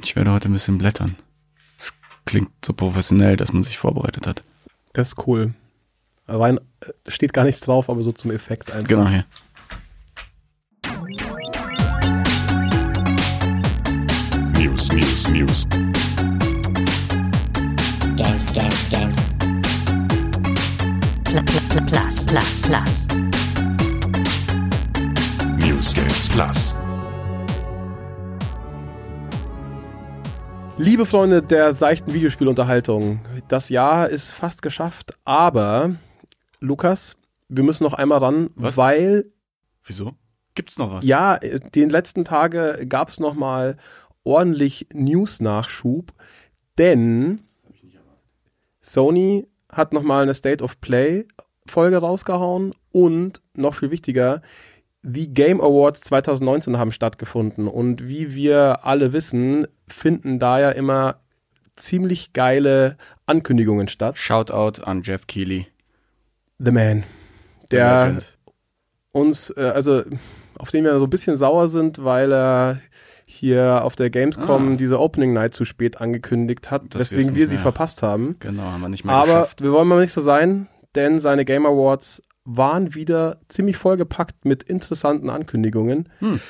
Ich werde heute ein bisschen blättern. Es klingt so professionell, dass man sich vorbereitet hat. Das ist cool. Rein steht gar nichts drauf, aber so zum Effekt einfach. Genau hier. News, News, News. Games, games, games. Pl pl pl plus, plus, plus. News Games Plus. Liebe Freunde der seichten Videospielunterhaltung, das Jahr ist fast geschafft, aber Lukas, wir müssen noch einmal ran, Was? weil Wieso? Gibt's noch was? ja, den letzten Tage gab es noch mal ordentlich News-Nachschub, denn Sony hat noch mal eine State of Play Folge rausgehauen und noch viel wichtiger, die Game Awards 2019 haben stattgefunden und wie wir alle wissen, finden da ja immer ziemlich geile Ankündigungen statt. Shoutout an Jeff Keighley. The Man, the der Legend. uns, äh, also auf den wir so ein bisschen sauer sind, weil er hier auf der Gamescom Ah. diese Opening Night zu spät angekündigt hat, wir's weswegen wir sie mehr- verpasst haben. Genau, haben wir nicht mehr Aber geschafft. wir wollen mal nicht so sein, denn seine Game Awards waren wieder ziemlich vollgepackt mit interessanten Ankündigungen. Hm.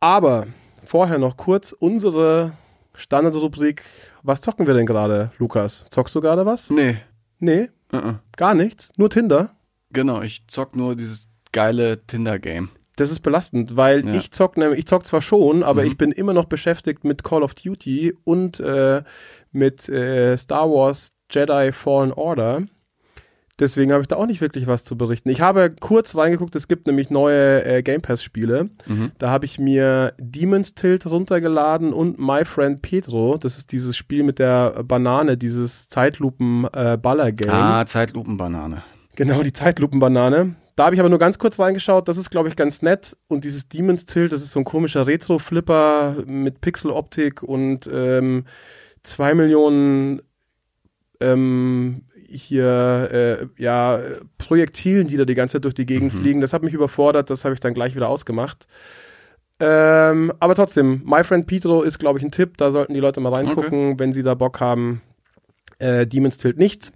Aber vorher noch kurz unsere Standardrubrik. Was zocken wir denn gerade, Lukas? Zockst du gerade was? Nee. Nee, Uh -uh. gar nichts. Nur Tinder. Genau, ich zock nur dieses geile Tinder-Game. Das ist belastend, weil Ja. ich zock nämlich, ich zock zwar schon, aber Mhm. ich bin immer noch beschäftigt mit Call of Duty und äh, mit äh, Star Wars Jedi Fallen Order. Deswegen habe ich da auch nicht wirklich was zu berichten. Ich habe kurz reingeguckt, es gibt nämlich neue äh, Game Pass Spiele. Mhm. Da habe ich mir Demon's Tilt runtergeladen und My Friend Pedro. Das ist dieses Spiel mit der Banane, dieses Zeitlupen-Baller-Game. Ah, Zeitlupenbanane. Genau, die Zeitlupenbanane. Da habe ich aber nur ganz kurz reingeschaut. Das ist, glaube ich, ganz nett. Und dieses Demon's Tilt, das ist so ein komischer Retro-Flipper mit Pixeloptik und ähm, zwei Millionen ähm, hier äh, ja Projektilen, die da die ganze Zeit durch die Gegend Mhm. fliegen. Das hat mich überfordert. Das habe ich dann gleich wieder ausgemacht. Ähm, aber trotzdem, My Friend Pedro ist, glaube ich, ein Tipp. Da sollten die Leute mal reingucken, wenn sie da Bock haben. Äh, Demon's Tilt nicht.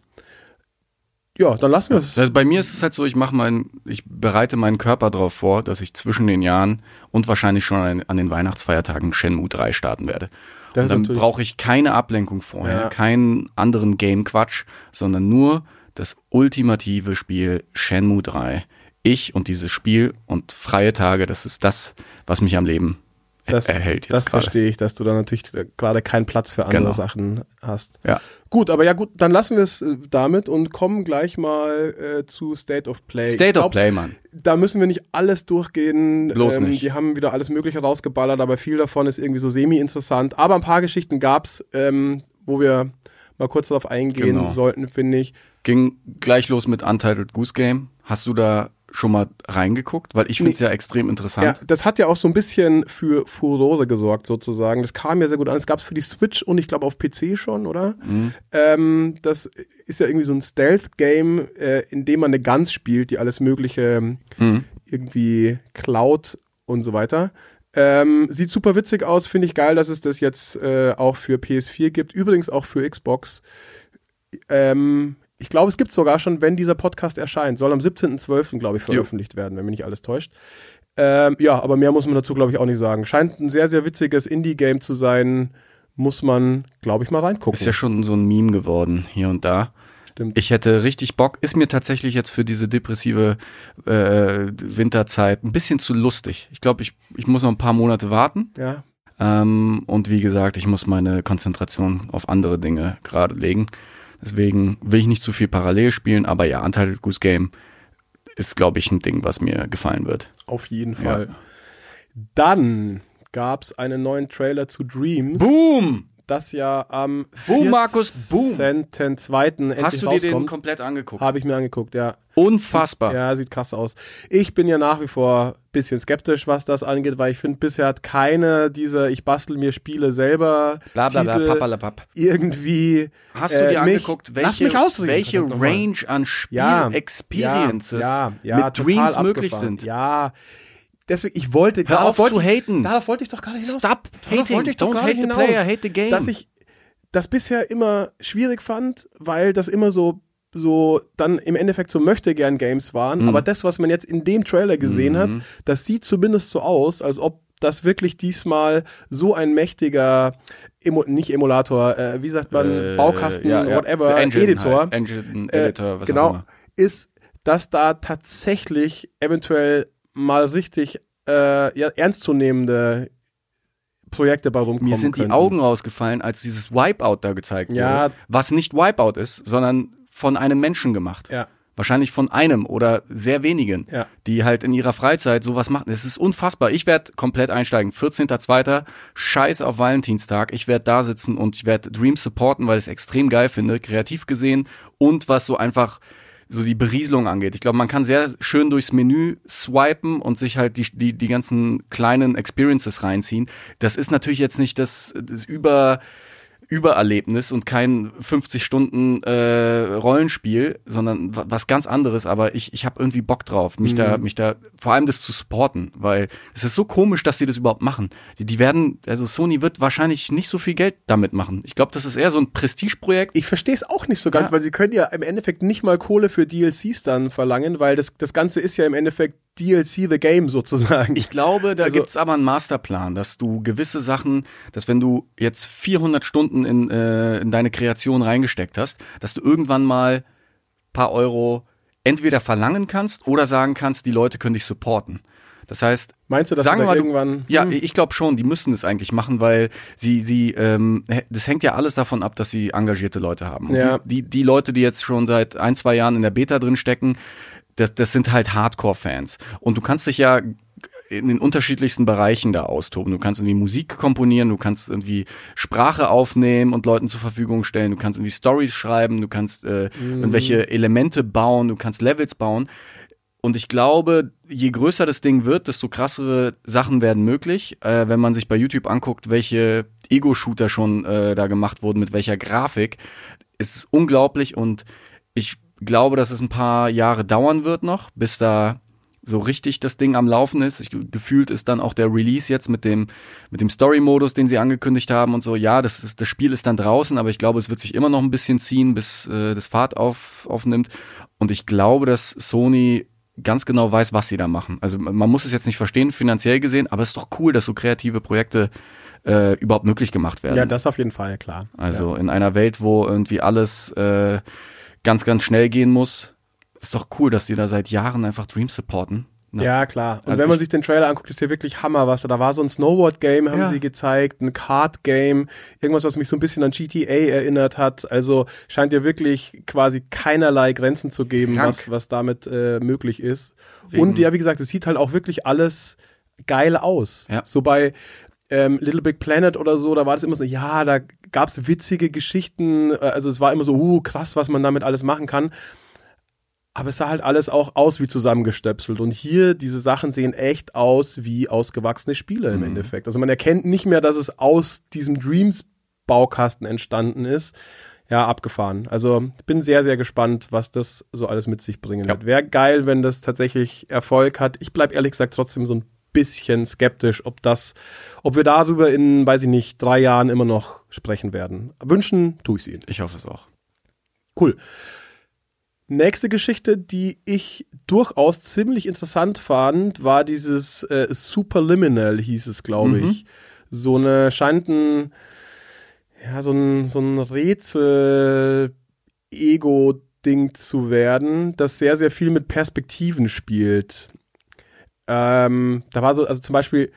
Ja, dann lassen wir es. Also bei mir ist es halt so, ich mache mein, ich bereite meinen Körper darauf vor, dass ich zwischen den Jahren und wahrscheinlich schon an, an den Weihnachtsfeiertagen Shenmue 3 starten werde. Das und dann brauche ich keine Ablenkung vorher, Ja. keinen anderen Game-Quatsch, sondern nur das ultimative Spiel Shenmue 3. Ich und dieses Spiel und freie Tage, das ist das, was mich am Leben das, erhält jetzt das gerade. verstehe ich, dass du da natürlich äh, gerade keinen Platz für andere Genau. Sachen hast. Ja. Gut, aber ja gut, dann lassen wir es äh, damit und kommen gleich mal äh, zu State of Play. State glaub, of Play, Mann. Da müssen wir nicht alles durchgehen. Bloß ähm, nicht. Die haben wieder alles Mögliche rausgeballert, aber viel davon ist irgendwie so semi-interessant. Aber ein paar Geschichten gab's, ähm, wo wir mal kurz darauf eingehen Genau. sollten, finde ich. Ging gleich los mit Untitled Goose Game. Hast du da schon mal reingeguckt? Weil ich finde es ja extrem Ja, interessant. das hat ja auch so ein bisschen für Furore gesorgt, sozusagen. Das kam ja sehr gut an. Es gab es für die Switch und ich glaube auf PC schon, oder? Mhm. Ähm, das ist ja irgendwie so ein Stealth-Game, äh, in dem man eine Gans spielt, die alles Mögliche Mhm. irgendwie klaut und so weiter. Ähm, sieht super witzig aus, finde ich geil, dass es das jetzt äh, auch für PS4 gibt, übrigens auch für Xbox. Ähm, ich glaube, es gibt sogar schon, wenn dieser Podcast erscheint. Soll am 17.12., glaube ich, veröffentlicht werden, wenn mich nicht alles täuscht. Ähm, ja, aber mehr muss man dazu, glaube ich, auch nicht sagen. Scheint ein sehr, sehr witziges Indie-Game zu sein. Muss man, glaube ich, mal reingucken. Ist ja schon so ein Meme geworden, hier und da. Stimmt. Ich hätte richtig Bock. Ist mir tatsächlich jetzt für diese depressive äh, Winterzeit ein bisschen zu lustig. Ich glaube, ich, ich muss noch ein paar Monate warten. ja, Ähm, und wie gesagt, ich muss meine Konzentration auf andere Dinge gerade legen. Deswegen will ich nicht zu viel parallel spielen, aber ja, Untitled Goose Game ist, glaube ich, ein Ding, was mir gefallen wird. auf jeden Ja. Fall. Dann gab es einen neuen Trailer zu Dreams. Boom! Das ja am Boom, Markus, boom. 14.2. endlich Hast du dir den komplett angeguckt? Habe ich mir angeguckt, ja. Unfassbar. Ja, sieht krass aus. Ich bin ja nach wie vor ein bisschen skeptisch, was das angeht, weil ich finde, bisher hat keine dieser Ich bastel mir Spiele selber Bla bla bla, Titel papalapap. irgendwie Hast du äh, dir mich- angeguckt, welche, mich ausreden, welche. Range an ja, Spiel-Experiences ja, ja, mit total Dreams möglich sind? Ja, deswegen, ich wollte, Hör auf wollte zu ich, haten. Darauf wollte ich doch gar nicht hinaus. Stop Darauf hating. wollte ich doch Don't gar hate nicht the hinaus, player, hate the game. Dass ich das bisher immer schwierig fand, weil das immer so so dann im Endeffekt so möchte gern Games waren, Mhm. aber das, was man jetzt in dem Trailer gesehen hat, das sieht zumindest so aus, als ob das wirklich diesmal so ein mächtiger Emo nicht Emulator, äh, wie sagt man, Äh, Baukasten, ja, ja. whatever, Engine Editor, Halt. Engine, äh, Editor, was genau, auch immer. ist, dass da tatsächlich eventuell mal richtig äh, ja, ernstzunehmende Projekte bei rumkommen Mir sind die könnten. Augen rausgefallen, als dieses Wipeout da gezeigt Ja. wurde. Was nicht Wipeout ist, sondern von einem Menschen gemacht. Ja. Wahrscheinlich von einem oder sehr wenigen, Ja. die halt in ihrer Freizeit sowas machen. Es ist unfassbar. Ich werde komplett einsteigen. 14.02. Scheiß auf Valentinstag. Ich werde da sitzen und ich werde Dream supporten, weil ich es extrem geil finde, kreativ gesehen und was so einfach so die Berieselung angeht. Ich glaube, man kann sehr schön durchs Menü swipen und sich halt die, die, die ganzen kleinen Experiences reinziehen. Das ist natürlich jetzt nicht das, das über, Übererlebnis und kein 50 Stunden äh, Rollenspiel, sondern wa- was ganz anderes. Aber ich, ich habe irgendwie Bock drauf, mich da, mich da, vor allem das zu supporten, weil es ist so komisch, dass sie das überhaupt machen. Die, die werden, also Sony wird wahrscheinlich nicht so viel Geld damit machen. Ich glaube, das ist eher so ein Prestigeprojekt. Ich verstehe es auch nicht so ganz, Ja. weil sie können ja im Endeffekt nicht mal Kohle für DLCs dann verlangen, weil das, das Ganze ist ja im Endeffekt DLC the Game sozusagen. Ich glaube, da Also- gibt's aber einen Masterplan, dass du gewisse Sachen, dass wenn du jetzt 400 Stunden in, äh, in deine Kreation reingesteckt hast, dass du irgendwann mal paar Euro entweder verlangen kannst oder sagen kannst, die Leute können dich supporten. Das heißt, Meinst du, dass sagen du wir mal, irgendwann ja, hm, ich glaube schon, die müssen es eigentlich machen, weil sie, sie, ähm, das hängt ja alles davon ab, dass sie engagierte Leute haben. Und Ja. die, die, die Leute, die jetzt schon seit ein, zwei Jahren in der Beta drin stecken, das, das sind halt Hardcore-Fans. Und du kannst dich ja in den unterschiedlichsten Bereichen da austoben. Du kannst irgendwie Musik komponieren, du kannst irgendwie Sprache aufnehmen und Leuten zur Verfügung stellen, du kannst irgendwie Stories schreiben, du kannst äh, irgendwelche Elemente bauen, du kannst Levels bauen. Und ich glaube, je größer das Ding wird, desto krassere Sachen werden möglich. Äh, wenn man sich bei YouTube anguckt, welche Ego-Shooter schon äh, da gemacht wurden, mit welcher Grafik, ist es unglaublich und ich glaube, dass es ein paar Jahre dauern wird noch, bis da so richtig das Ding am Laufen ist. Ich, gefühlt ist dann auch der Release jetzt mit dem, mit dem Story-Modus, den sie angekündigt haben und so. Ja, das, ist, das Spiel ist dann draußen, aber ich glaube, es wird sich immer noch ein bisschen ziehen, bis äh, das Fahrt auf, aufnimmt. Und ich glaube, dass Sony ganz genau weiß, was sie da machen. Also man muss es jetzt nicht verstehen, finanziell gesehen, aber es ist doch cool, dass so kreative Projekte äh, überhaupt möglich gemacht werden. Ja, das auf jeden Fall, klar. Also in einer Welt, wo irgendwie alles äh, ganz, ganz schnell gehen muss, ist doch cool, dass die da seit Jahren einfach Dream supporten. Ja, ja klar. Und Also wenn man ich- sich den Trailer anguckt, ist ja wirklich Hammer, was da. Da war so ein Snowboard-Game, haben Ja. sie gezeigt, ein Kart-Game, irgendwas, was mich so ein bisschen an GTA erinnert hat. Also scheint ja wirklich quasi keinerlei Grenzen zu geben, Krank. was, was damit äh, möglich ist. Wegen- Und ja, wie gesagt, es sieht halt auch wirklich alles geil aus. Ja. So bei ähm, Little Big Planet oder so, da war das immer so, ja, da gab's witzige Geschichten, äh, also es war immer so, uh, krass, was man damit alles machen kann. Aber es sah halt alles auch aus wie zusammengestöpselt. Und hier, diese Sachen sehen echt aus wie ausgewachsene Spiele im Endeffekt. Also man erkennt nicht mehr, dass es aus diesem Dreams-Baukasten entstanden ist. Ja, abgefahren. Also bin sehr, sehr gespannt, was das so alles mit sich bringen Ja. wird. Wäre geil, wenn das tatsächlich Erfolg hat. Ich bleib ehrlich gesagt trotzdem so ein bisschen skeptisch, ob das, ob wir darüber in, weiß ich nicht, drei Jahren immer noch sprechen werden. Wünschen tue ich es ihnen. Ich hoffe es auch. Cool. Nächste Geschichte, die ich durchaus ziemlich interessant fand, war dieses äh, Superliminal, hieß es, glaube Mhm. ich. So eine, scheint ein, ja, so ein, so ein Rätsel-Ego-Ding zu werden, das sehr, sehr viel mit Perspektiven spielt. Ähm, da war so, also zum Beispiel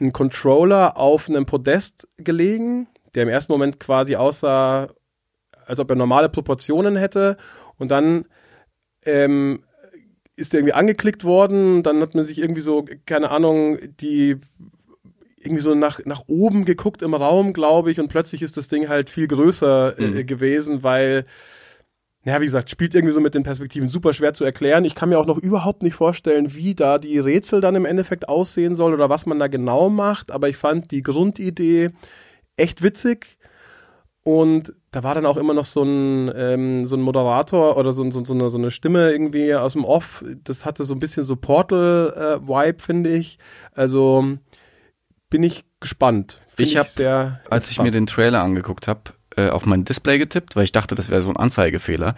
ein Controller auf einem Podest gelegen, der im ersten Moment quasi aussah, als ob er normale Proportionen hätte. Und dann ähm, ist der irgendwie angeklickt worden. Dann hat man sich irgendwie so, keine Ahnung, die irgendwie so nach, nach oben geguckt im Raum, glaube ich. Und plötzlich ist das Ding halt viel größer äh, Mhm. gewesen, weil, ja, wie gesagt, spielt irgendwie so mit den Perspektiven super schwer zu erklären. Ich kann mir auch noch überhaupt nicht vorstellen, wie da die Rätsel dann im Endeffekt aussehen soll oder was man da genau macht. Aber ich fand die Grundidee echt witzig. Und da war dann auch immer noch so ein, ähm, so ein Moderator oder so, so, so, eine, so eine Stimme irgendwie aus dem Off. Das hatte so ein bisschen so Portal-Vibe, finde ich. Also bin ich gespannt. Find Ich hab, sehr Als ich mir den Trailer angeguckt habe, äh, auf mein Display getippt, weil ich dachte, das wäre so ein Anzeigefehler.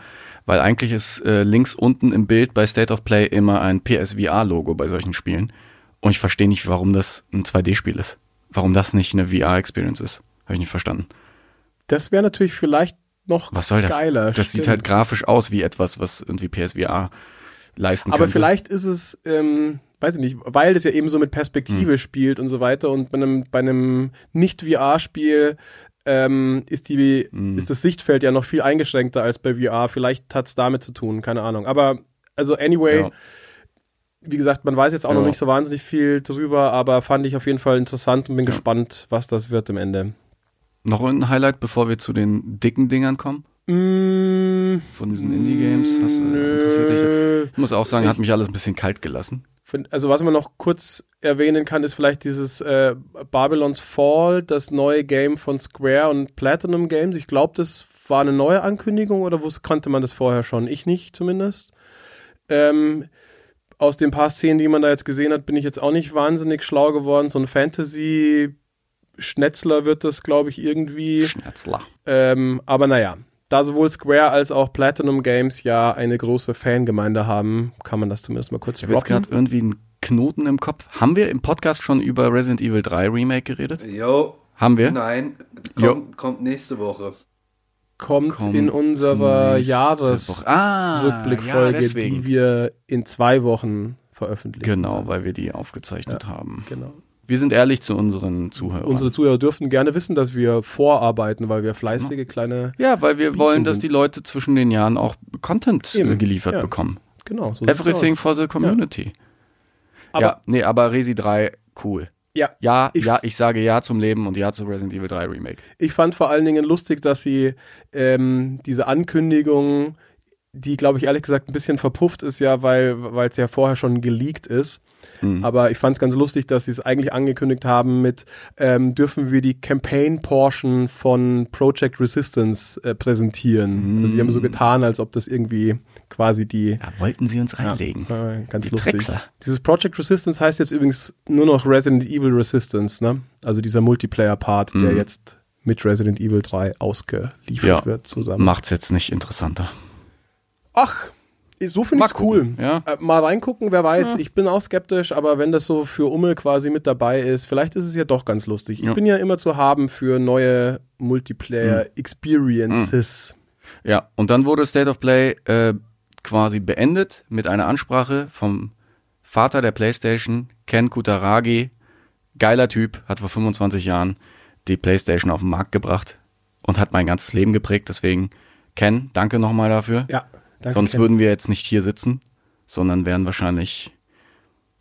Weil eigentlich ist äh, links unten im Bild bei State of Play immer ein PSVR-Logo bei solchen Spielen. Und ich verstehe nicht, warum das ein 2D-Spiel ist. Warum das nicht eine VR-Experience ist. Habe ich nicht verstanden. Das wäre natürlich vielleicht noch Was soll das? geiler. das sieht stimmt. halt grafisch aus wie etwas, was irgendwie PSVR leisten Aber könnte. vielleicht ist es, ähm, weiß ich nicht, weil das ja eben so mit Hm. Perspektive spielt und so weiter und bei einem, bei einem Nicht-VR-Spiel ähm, ist, die, Hm. ist das Sichtfeld ja noch viel eingeschränkter als bei VR. Vielleicht hat es damit zu tun, keine Ahnung. Aber also anyway, Ja. wie gesagt, man weiß jetzt auch Ja. noch nicht so wahnsinnig viel drüber, aber fand ich auf jeden Fall interessant und bin Ja. gespannt, was das wird am Ende. Noch ein Highlight, bevor wir zu den dicken Dingern kommen? Mm, Von diesen Indie-Games? Du- nö. interessiert dich? Ich muss auch sagen, hat mich alles ein bisschen kalt gelassen. Also was man noch kurz erwähnen kann, ist vielleicht dieses äh, Babylon's Fall, das neue Game von Square und Platinum Games. Ich glaube, das war eine neue Ankündigung oder wusste, kannte man das vorher schon? Ich nicht zumindest. Ähm, aus den paar Szenen, die man da jetzt gesehen hat, bin ich jetzt auch nicht wahnsinnig schlau geworden. So ein Fantasy-Schnetzler wird das, glaube ich, irgendwie. Schnetzler. Ähm, aber naja, da sowohl Square als auch Platinum Games ja eine große Fangemeinde haben, kann man das zumindest mal kurz Ich habe gerade irgendwie einen Knoten im Kopf. Haben wir im Podcast schon über Resident Evil 3 Remake geredet? Jo, Haben wir? nein, Jo. kommt, kommt nächste Woche. kommt, Kommt in unserer Woche. Ah, Jahresrückblickfolge, ja, die wir in zwei Wochen veröffentlichen. Genau, weil wir die aufgezeichnet haben. Genau. Wir sind ehrlich zu unseren Zuhörern. Unsere Zuhörer dürften gerne wissen, dass wir vorarbeiten, weil wir fleißige kleine. ja, weil wir Bieten wollen, dass die Leute zwischen den Jahren auch Content äh, Eben, geliefert ja. bekommen. Genau, so Everything for the community. Aber ja, nee, aber Resi 3, cool. ja, Ja, Ich- ja, ich sage ja zum Leben und ja zu Resident Evil 3 Remake. ich fand vor allen Dingen lustig, dass sie ähm, diese Ankündigung, die, glaube ich, ehrlich gesagt ein bisschen verpufft ist, ja, weil es ja vorher schon geleakt ist. Hm. Aber ich fand es ganz lustig, dass sie es eigentlich angekündigt haben mit, ähm, dürfen wir die Campaign-Portion von Project Resistance äh, präsentieren. Also sie haben so getan, als ob das irgendwie quasi die Da wollten sie uns reinlegen. äh, ganz Die lustig. Trickser. Dieses Project Resistance heißt jetzt übrigens nur noch Resident Evil Resistance, ne? Also dieser Multiplayer-Part, der Mhm. jetzt mit Resident Evil 3 ausgeliefert Ja. wird zusammen. Macht's jetzt nicht interessanter. Ach, so finde ich cool. gucken, ja. Äh, mal reingucken, wer weiß. Ich bin auch skeptisch, aber wenn das so für Umme quasi mit dabei ist, vielleicht ist es ja doch ganz lustig. Ich Ja. bin ja immer zu haben für neue Multiplayer-Experiences. Ja, und dann wurde State of Play äh, quasi beendet mit einer Ansprache vom Vater der PlayStation, Ken Kutaragi. Geiler Typ, hat vor 25 Jahren die PlayStation auf den Markt gebracht und hat mein ganzes Leben geprägt. Deswegen, Ken, danke nochmal dafür. Ja, danke. Sonst Ken. würden wir jetzt nicht hier sitzen, sondern wären wahrscheinlich,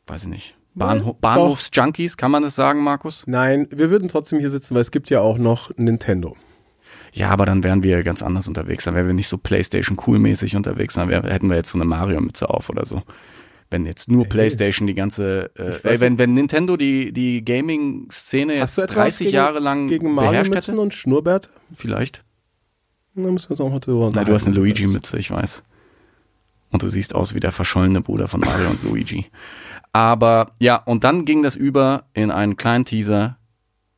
weiß ich nicht, Bahnho. Bahnhofsjunkies, kann man das sagen, Markus? Nein, wir würden trotzdem hier sitzen, weil es gibt ja auch noch Nintendo. Ja, aber dann wären wir ganz anders unterwegs. Dann wären wir nicht so PlayStation cool-mäßig unterwegs, dann wär, hätten wir jetzt so eine Mario-Mütze auf oder so. Wenn jetzt nur PlayStation die ganze, äh, äh, wenn, wenn Nintendo die, die Gaming-Szene jetzt du etwas 30 gegen- Jahre lang Gegen beherrscht Mario-Mützen hätte, und Schnurrbärte? vielleicht. Da müssen wir uns auch mal drüber Nein, du hast eine. Luigi-Mütze, ich weiß. Und du siehst aus wie der verschollene Bruder von Mario und Luigi. Aber ja, und dann ging das über in einen kleinen Teaser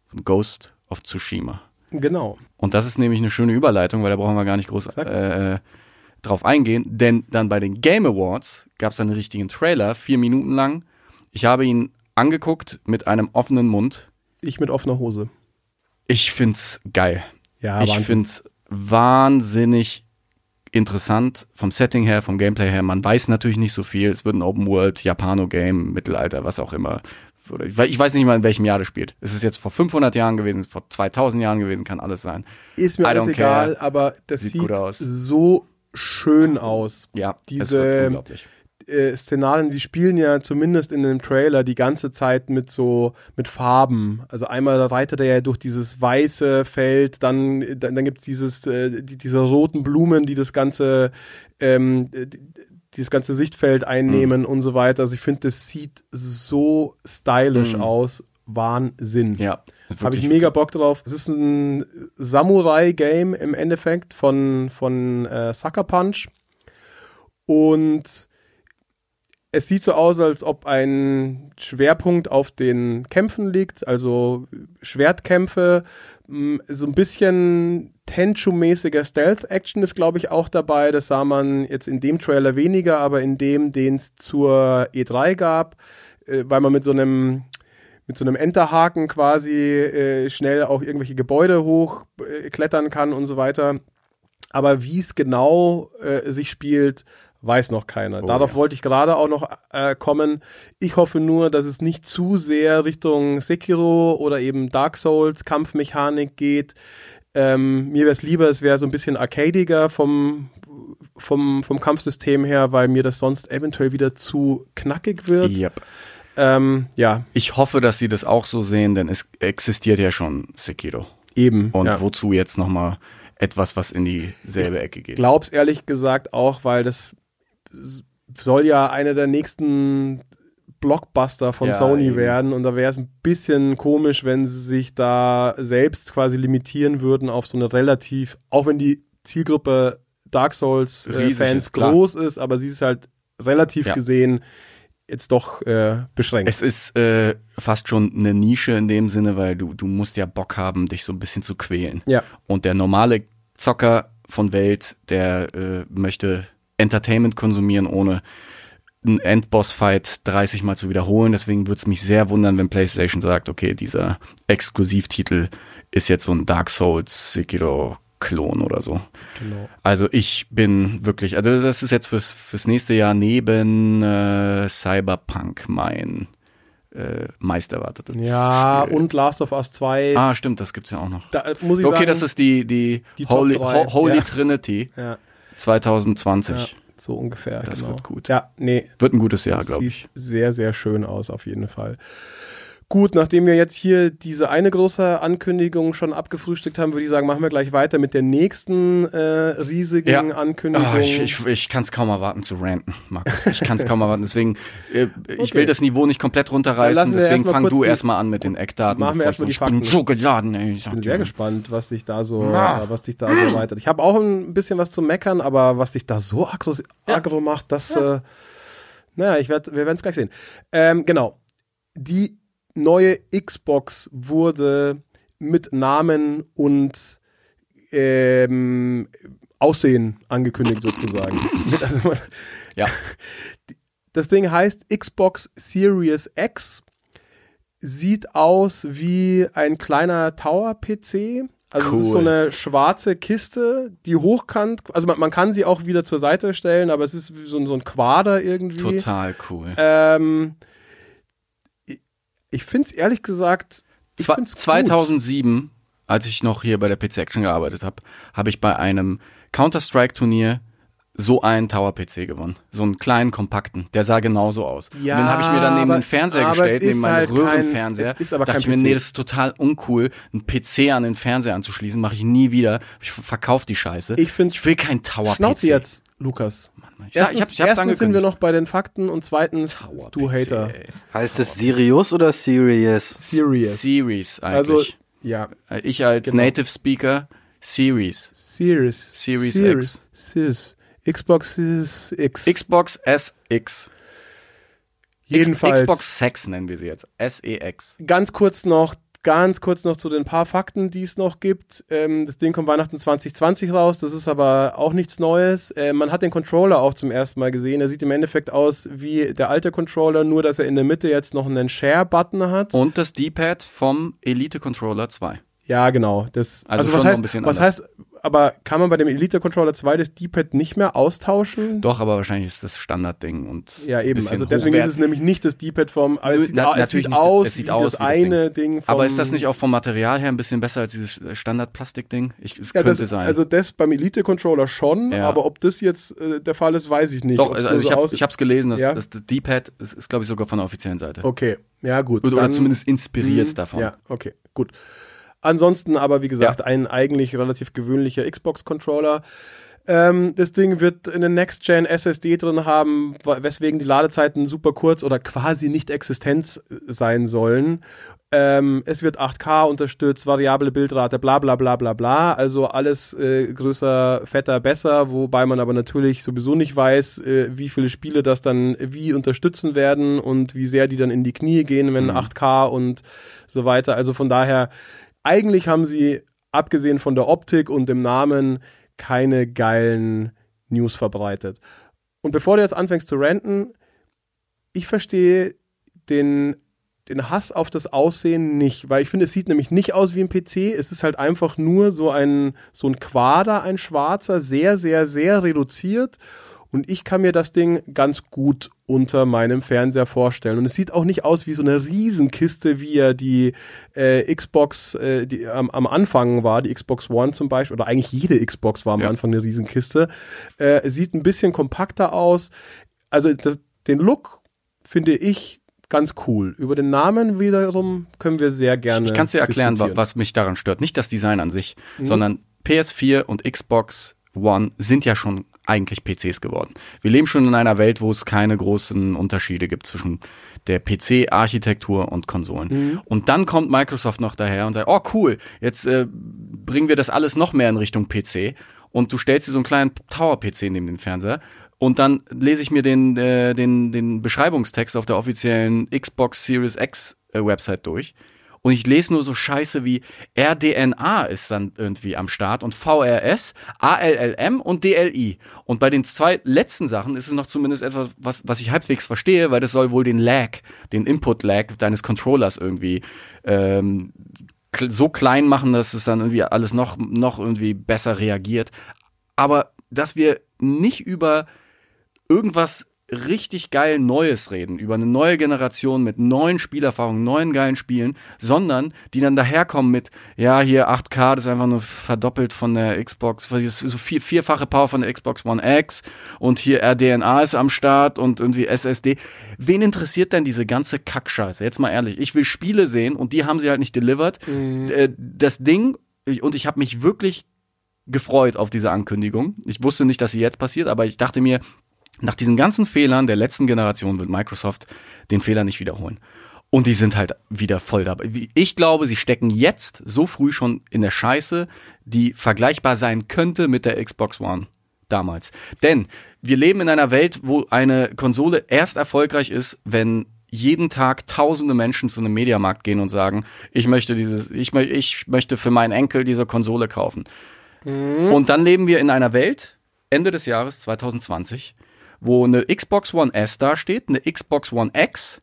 von Ghost of Tsushima. Genau. Und das ist nämlich eine schöne Überleitung, weil da brauchen wir gar nicht groß äh, drauf eingehen. Denn dann bei den Game Awards gab es einen richtigen Trailer, vier Minuten lang. Ich habe ihn angeguckt mit einem offenen Mund. Ich mit offener Hose. Ich find's geil. Ja, ich Wahnsinn. find's wahnsinnig interessant vom Setting her, vom Gameplay her. Man weiß natürlich nicht so viel. Es wird ein Open World, Japano-Game, Mittelalter, was auch immer. Ich we- ich weiß nicht mal, in welchem Jahr das spielt. Es ist jetzt vor 500 Jahren gewesen, es vor 2000 Jahren gewesen, kann alles sein. Ist mir I alles egal, care. aber das Sieht sieht, so schön aus. Ja, es Diese- wird unglaublich. Äh, Szenarien, die spielen ja zumindest in dem Trailer die ganze Zeit mit so mit Farben. Also einmal reitet er ja durch dieses weiße Feld, dann dann, dann gibt's dieses äh, die, diese roten Blumen, die das ganze ähm, die, dieses ganze Sichtfeld einnehmen und so weiter. Also ich finde, das sieht so stylisch Mhm. aus. Wahnsinn. Ja, Habe ich mega Bock drauf. Es ist ein Samurai-Game im Endeffekt von, von äh, Sucker Punch. Und es sieht so aus, als ob ein Schwerpunkt auf den Kämpfen liegt, also Schwertkämpfe. m, So ein bisschen Tenchu-mäßiger Stealth-Action ist, glaube ich, auch dabei. Das sah man jetzt in dem Trailer weniger, aber in dem, den es zur E3 gab, äh, weil man mit so einem mit so einem Enterhaken quasi äh, schnell auch irgendwelche Gebäude hochklettern äh, kann und so weiter. Aber wie es genau äh, sich spielt, weiß noch keiner. Oh, Darauf ja. wollte ich gerade auch noch äh, kommen. Ich hoffe nur, dass es nicht zu sehr Richtung Sekiro oder eben Dark Souls Kampfmechanik geht. Ähm, mir wäre es lieber, es wäre so ein bisschen arcadiger vom, vom, vom Kampfsystem her, weil mir das sonst eventuell wieder zu knackig wird. Yep. Ähm, ja, Ich hoffe, dass sie das auch so sehen, denn es existiert ja schon Sekiro. eben. Und ja. wozu jetzt nochmal etwas, was in dieselbe Ecke geht? glaub's ehrlich gesagt auch, weil das soll ja einer der nächsten Blockbuster von Ja, Sony eben. werden und da wäre es ein bisschen komisch, wenn sie sich da selbst quasi limitieren würden auf so eine relativ, auch wenn die Zielgruppe Dark Souls äh, Fans ist, groß ist, aber sie ist halt relativ Ja. gesehen jetzt doch äh, beschränkt. Es ist äh, fast schon eine Nische in dem Sinne, weil du, du musst ja Bock haben, dich so ein bisschen zu quälen. ja, Und der normale Zocker von Welt, der äh, möchte Entertainment konsumieren, ohne einen Endboss-Fight 30 Mal zu wiederholen. Deswegen würde es mich sehr wundern, wenn PlayStation sagt, okay, dieser Exklusivtitel ist jetzt so ein Dark Souls Sekiro-Klon oder so. genau. Also ich bin wirklich, also das ist jetzt fürs, fürs nächste Jahr neben äh, Cyberpunk mein äh, meisterwartetes Ja, Spiel. und Last of Us 2, Ah, stimmt, das gibt's ja auch noch. da äh, muss ich Okay, sagen, das ist die, die, Die Holy, Ho Holy ja. Trinity ja, 2020. ja, so ungefähr. Das genau. wird gut. Ja, nee, Wird ein gutes Jahr, glaube Sieht ich. sehr, sehr schön aus, auf jeden Fall. Gut, nachdem wir jetzt hier diese eine große Ankündigung schon abgefrühstückt haben, würde ich sagen, machen wir gleich weiter mit der nächsten äh, riesigen Ja. Ankündigung. Ah, ich ich, ich kann es kaum erwarten zu ranten, Markus. Ich kann es kaum erwarten. Deswegen, äh, ich Okay. will das Niveau nicht komplett runterreißen. Deswegen mal fang du die- erstmal an mit den Eckdaten. Machen wir bevor erst mal ich- die Ich bin Fakten. so geladen, ey. Ich bin sehr dir. gespannt, was sich da so, Ah. äh, was sich da so erweitert. Ich habe auch ein bisschen was zu meckern, aber was sich da so aggro, aggro macht, das, äh, naja, ich werd, wir werden es gleich sehen. Ähm, genau. Die neue Xbox wurde mit Namen und ähm, Aussehen angekündigt sozusagen. Also, Ja. das Ding heißt Xbox Series X. Sieht aus wie ein kleiner Tower-PC. Also es ist so Cool. eine schwarze Kiste, die hochkant, also man, man kann sie auch wieder zur Seite stellen, aber es ist wie so, ein- so ein Quader irgendwie. Total cool. Ähm, ich finde es ehrlich gesagt. Ich Zwa- find's gut. 2007, als ich noch hier bei der PC Action gearbeitet habe, habe ich bei einem Counter-Strike-Turnier so einen Tower-PC gewonnen. So einen kleinen, kompakten. Der sah genauso aus. Ja, und den habe ich mir dann neben aber- den Fernseher gestellt, es neben meinen halt kein- Röhrenfernseher. es ist aber dachte kein ich mir, PC. nee, das ist total uncool, einen PC an den Fernseher anzuschließen. Mache ich nie wieder. Ich verkaufe die Scheiße. Ich finde- ich will kein Tower-PC. Schnauze jetzt, Lukas. Ich, sag, Erstens, ich, hab, ich erstens sind wir noch bei den Fakten und zweitens, du Hater. ey. Heißt es Sirius oder Serious? Serious. Series Also, eigentlich. ja, ich als genau. Native Speaker, Series. Series. Series Series. Series. Xbox ist X. Xbox SX. Jedenfalls. Xbox Sex nennen wir sie jetzt. SEX. Ganz kurz noch, ganz kurz noch zu den paar Fakten, die es noch gibt. Ähm, das Ding kommt Weihnachten 2020 raus, das ist aber auch nichts Neues. Äh, man hat den Controller auch zum ersten Mal gesehen. Er sieht im Endeffekt aus wie der alte Controller, nur dass er in der Mitte jetzt noch einen Share-Button hat. Und das D-Pad vom Elite Controller 2. Ja, genau. Das, Also was schon noch heißt, ein bisschen was anders. heißt, aber kann man bei dem Elite Controller 2 das D-Pad nicht mehr austauschen? Doch, aber wahrscheinlich ist das Standardding und Ja, eben. Also deswegen hochwert- ist es nämlich nicht das D-Pad vom. Aber es sieht, na- au- es natürlich sieht nicht das- aus, es sieht wie aus das wie das eine Ding vom. Aber ist das nicht auch vom Material her ein bisschen besser als dieses äh, Standard-Plastik-Ding? Ich- Es Ja, könnte das, sein. Also das beim Elite-Controller schon, Ja. aber ob das jetzt äh, der Fall ist, weiß ich nicht. Doch, also, also so ich habe ich hab's gelesen, dass, Ja? das D-Pad ist, ist glaube ich, sogar von der offiziellen Seite. Okay, ja gut. Oder, dann- zumindest inspiriert Mhm. davon. Ja, okay, gut. Ansonsten aber, wie gesagt, Ja. ein eigentlich relativ gewöhnlicher Xbox-Controller. Ähm, das Ding wird eine Next-Gen SSD drin haben, weswegen die Ladezeiten super kurz oder quasi nicht existent sein sollen. Ähm, es wird 8K unterstützt, variable Bildrate, bla bla bla bla bla. Also alles äh, größer, fetter, besser, wobei man aber natürlich sowieso nicht weiß, äh, wie viele Spiele das dann wie unterstützen werden und wie sehr die dann in die Knie gehen, wenn 8K und so weiter. Also von daher, eigentlich haben sie, abgesehen von der Optik und dem Namen, keine geilen News verbreitet. Und bevor du jetzt anfängst zu ranten, ich verstehe den, den Hass auf das Aussehen nicht, weil ich finde, es sieht nämlich nicht aus wie ein PC. Es ist halt einfach nur so ein, so ein Quader, ein schwarzer, sehr, sehr, sehr reduziert. Und ich kann mir das Ding ganz gut unter meinem Fernseher vorstellen. Und es sieht auch nicht aus wie so eine Riesenkiste, wie ja die äh, Xbox äh, die am, am Anfang war, die Xbox One zum Beispiel, oder eigentlich jede Xbox war am Ja. Anfang eine Riesenkiste. Äh, es sieht ein bisschen kompakter aus. Also das, den Look finde ich ganz cool. Über den Namen wiederum können wir sehr gerne. Ich kann es dir erklären, was mich daran stört. Nicht das Design an sich, sondern PS4 und Xbox One sind ja schon eigentlich PCs geworden. Wir leben schon in einer Welt, wo es keine großen Unterschiede gibt zwischen der PC-Architektur und Konsolen. Und dann kommt Microsoft noch daher und sagt, oh cool, jetzt äh, bringen wir das alles noch mehr in Richtung PC. Und du stellst dir so einen kleinen Tower-PC neben den Fernseher. Und dann lese ich mir den, äh, den, den Beschreibungstext auf der offiziellen Xbox Series X äh, Website durch. Und ich lese nur so Scheiße wie RDNA ist dann irgendwie am Start und VRS, ALLM und DLI. Und bei den zwei letzten Sachen ist es noch zumindest etwas, was, was ich halbwegs verstehe, weil das soll wohl den Lag, den Input-Lag deines Controllers irgendwie ähm, so klein machen, dass es dann irgendwie alles noch, noch irgendwie besser reagiert. Aber dass wir nicht über irgendwas richtig geil Neues reden, über eine neue Generation mit neuen Spielerfahrungen, neuen geilen Spielen, sondern die dann daherkommen mit, ja, hier 8K, das ist einfach nur verdoppelt von der Xbox, so vier, vierfache Power von der Xbox One X und hier RDNA ist am Start und irgendwie SSD. Wen interessiert denn diese ganze Kackscheiße? Jetzt mal ehrlich, ich will Spiele sehen und die haben sie halt nicht delivered. Äh, Das Ding, und ich habe mich wirklich gefreut auf diese Ankündigung. Ich wusste nicht, dass sie jetzt passiert, aber ich dachte mir, nach diesen ganzen Fehlern der letzten Generation wird Microsoft den Fehler nicht wiederholen. Und die sind halt wieder voll dabei. Ich glaube, sie stecken jetzt so früh schon in der Scheiße, die vergleichbar sein könnte mit der Xbox One damals. Denn wir leben in einer Welt, wo eine Konsole erst erfolgreich ist, wenn jeden Tag tausende Menschen zu einem Mediamarkt gehen und sagen, ich möchte dieses, ich, mö- ich möchte für meinen Enkel diese Konsole kaufen. Und dann leben wir in einer Welt, Ende des Jahres 2020, wo eine Xbox One S dasteht, eine Xbox One X,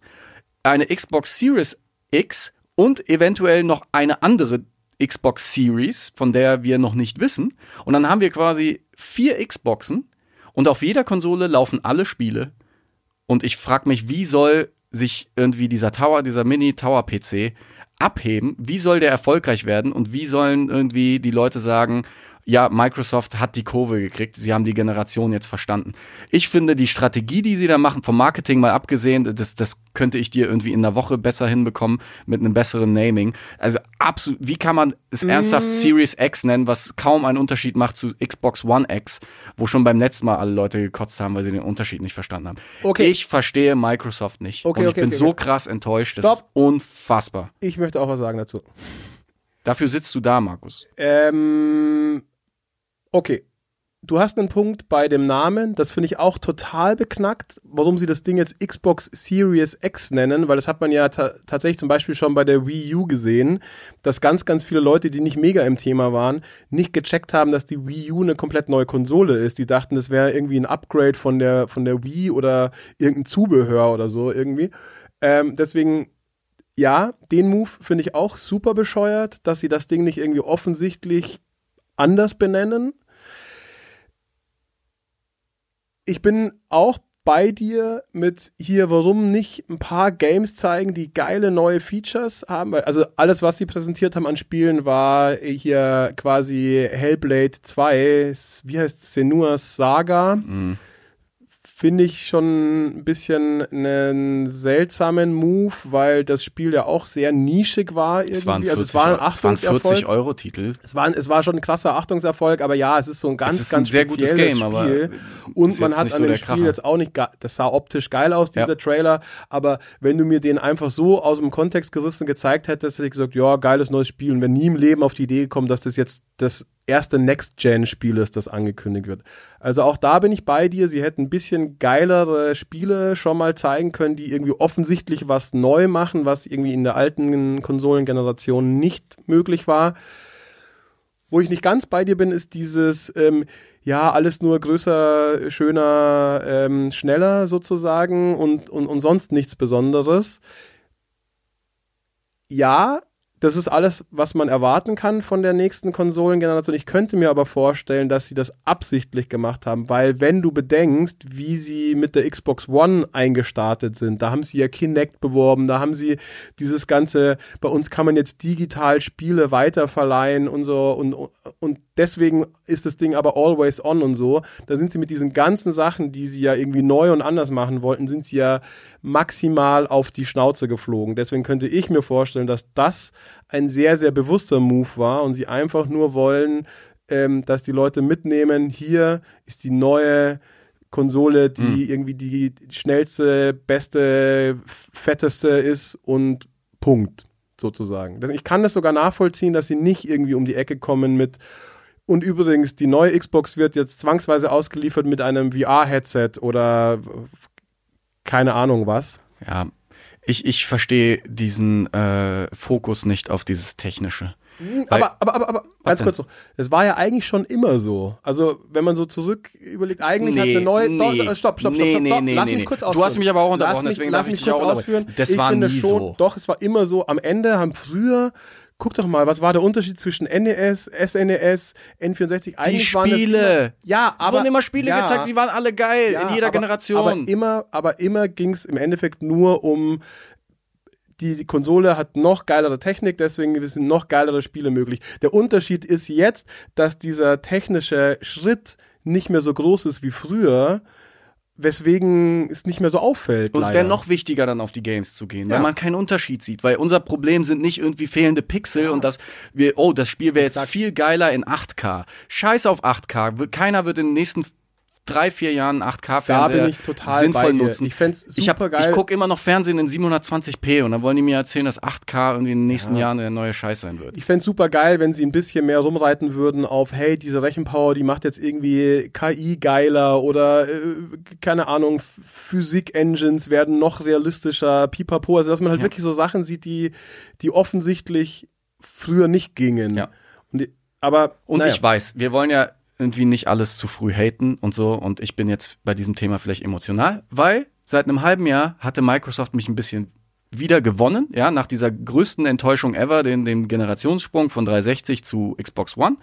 eine Xbox Series X und eventuell noch eine andere Xbox Series, von der wir noch nicht wissen. Und dann haben wir quasi vier Xboxen und auf jeder Konsole laufen alle Spiele. Und ich frage mich, wie soll sich irgendwie dieser Tower, dieser Mini-Tower-PC abheben? Wie soll der erfolgreich werden? Und wie sollen irgendwie die Leute sagen, ja, Microsoft hat die Kurve gekriegt, sie haben die Generation jetzt verstanden. Ich finde die Strategie, die sie da machen, vom Marketing mal abgesehen, das, das könnte ich dir irgendwie in einer Woche besser hinbekommen mit einem besseren Naming. Also absolut, wie kann man es ernsthaft Series X nennen, was kaum einen Unterschied macht zu Xbox One X, wo schon beim letzten Mal alle Leute gekotzt haben, weil sie den Unterschied nicht verstanden haben. Okay. Ich verstehe Microsoft nicht. Okay, und ich okay, bin okay, so krass enttäuscht, das Stopp. ist unfassbar. Ich möchte auch was sagen dazu. Dafür sitzt du da, Markus. Ähm, okay. Du hast einen Punkt bei dem Namen, das finde ich auch total beknackt, warum sie das Ding jetzt Xbox Series X nennen, weil das hat man ja ta tatsächlich zum Beispiel schon bei der Wii U gesehen, dass ganz, ganz viele Leute, die nicht mega im Thema waren, nicht gecheckt haben, dass die Wii U eine komplett neue Konsole ist. Die dachten, das wäre irgendwie ein Upgrade von der, von der Wii oder irgendein Zubehör oder so irgendwie. Ähm, deswegen ja, den Move finde ich auch super bescheuert, dass sie das Ding nicht irgendwie offensichtlich anders benennen. Ich bin auch bei dir mit hier, warum nicht ein paar Games zeigen, die geile neue Features haben. Also alles, was sie präsentiert haben an Spielen, war hier quasi Hellblade 2, wie heißt Senua's Saga. Finde ich schon ein bisschen einen seltsamen Move, weil das Spiel ja auch sehr nischig war irgendwie. Es waren 40, also es war ein waren 40 Achtungserfolg. Euro Titel. Es war, es war schon ein krasser Achtungserfolg, aber ja, es ist so ein ganz, ist ganz ein sehr gutes Game, aber Spiel. ist Und man hat an so dem Spiel Kracher. jetzt auch nicht, das sah optisch geil aus, dieser Ja. Trailer, aber wenn du mir den einfach so aus dem Kontext gerissen gezeigt hättest, hätte ich gesagt, ja, geiles neues Spiel. Und wenn nie im Leben auf die Idee gekommen, dass das jetzt das erste Next-Gen-Spiel ist, das angekündigt wird. Also auch da bin ich bei dir. Sie hätten ein bisschen geilere Spiele schon mal zeigen können, die irgendwie offensichtlich was neu machen, was irgendwie in der alten Konsolengeneration nicht möglich war. Wo ich nicht ganz bei dir bin, ist dieses, ähm, ja, alles nur größer, schöner, ähm, schneller sozusagen und, und, und sonst nichts Besonderes. Ja, das ist alles, was man erwarten kann von der nächsten Konsolengeneration. Ich könnte mir aber vorstellen, dass sie das absichtlich gemacht haben, weil wenn du bedenkst, wie sie mit der Xbox One eingestartet sind, da haben sie ja Kinect beworben, da haben sie dieses ganze, bei uns kann man jetzt digital Spiele weiterverleihen und so und, und deswegen ist das Ding aber always on und so. Da sind sie mit diesen ganzen Sachen, die sie ja irgendwie neu und anders machen wollten, sind sie ja maximal auf die Schnauze geflogen. Deswegen könnte ich mir vorstellen, dass das ein sehr, sehr bewusster Move war und sie einfach nur wollen, ähm, dass die Leute mitnehmen, hier ist die neue Konsole, die irgendwie die schnellste, beste, fetteste ist und Punkt, sozusagen. Ich kann das sogar nachvollziehen, dass sie nicht irgendwie um die Ecke kommen mit und übrigens, die neue Xbox wird jetzt zwangsweise ausgeliefert mit einem VR-Headset oder keine Ahnung was. Ja, ich, ich verstehe diesen äh, Fokus nicht auf dieses Technische. Weil- Aber, aber, aber, aber ganz denn? kurz noch. Das war ja eigentlich schon immer so. Also, wenn man so zurück überlegt, eigentlich hat eine neue. nee, Doch, stopp, stopp, stopp, nee, stopp, nee, stopp. nee, Lass nee, mich nee. kurz Du ausführen. hast mich aber auch unterbrochen, lass mich, deswegen lass mich dich kurz auch ausführen. Das ich war finde nie schon, so. Doch, es war immer so. Am Ende haben früher. Guck doch mal, was war der Unterschied zwischen NES, SNES, N64? Die Eigentlich waren das Spiele. Immer, ja, Es aber wurden immer Spiele ja, gezeigt, die waren alle geil ja, in jeder aber, Generation. Aber immer, aber immer ging es im Endeffekt nur um die, die Konsole hat noch geilere Technik, deswegen sind noch geilere Spiele möglich. Der Unterschied ist jetzt, dass dieser technische Schritt nicht mehr so groß ist wie früher, weswegen es nicht mehr so auffällt. Und es wäre noch wichtiger, dann auf die Games zu gehen, Ja. weil man keinen Unterschied sieht. Weil unser Problem sind nicht irgendwie fehlende Pixel und dass wir, oh, das Spiel wäre jetzt viel geiler in 8K. Scheiß auf 8K. Wir- Keiner wird in den nächsten drei, vier Jahren 8K-Fernseher Da bin ich total sinnvoll nutzen. Ich fänd's ich, hab- super geil. Ich gucke immer noch Fernsehen in 720p und dann wollen die mir erzählen, dass 8K irgendwie in den nächsten Jahren der neue Scheiß sein wird. Ich fänd's super geil, wenn sie ein bisschen mehr rumreiten würden auf, hey, diese Rechenpower, die macht jetzt irgendwie KI geiler oder äh, keine Ahnung, Physik-Engines werden noch realistischer, pipapo. Also dass man halt Ja. wirklich so Sachen sieht, die, die offensichtlich früher nicht gingen. Ja. Und die, aber Und naja. ich weiß, wir wollen ja irgendwie nicht alles zu früh haten und so. Und ich bin jetzt bei diesem Thema vielleicht emotional, weil seit einem halben Jahr hatte Microsoft mich ein bisschen wieder gewonnen, ja, nach dieser größten Enttäuschung ever, den, den Generationssprung von 360 zu Xbox One.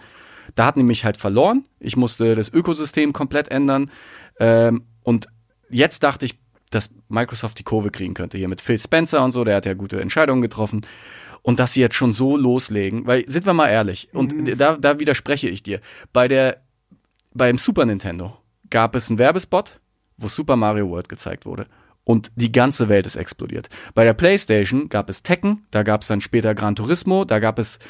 Da hatten die mich halt verloren. Ich musste das Ökosystem komplett ändern. Ähm, und jetzt dachte ich, dass Microsoft die Kurve kriegen könnte. Hier mit Phil Spencer und so, der hat ja gute Entscheidungen getroffen. Und dass sie jetzt schon so loslegen, weil sind wir mal ehrlich, und da, da widerspreche ich dir. Bei der, beim Super Nintendo gab es einen Werbespot, wo Super Mario World gezeigt wurde. Und die ganze Welt ist explodiert. Bei der PlayStation gab es Tekken, da gab es dann später Gran Turismo, da gab es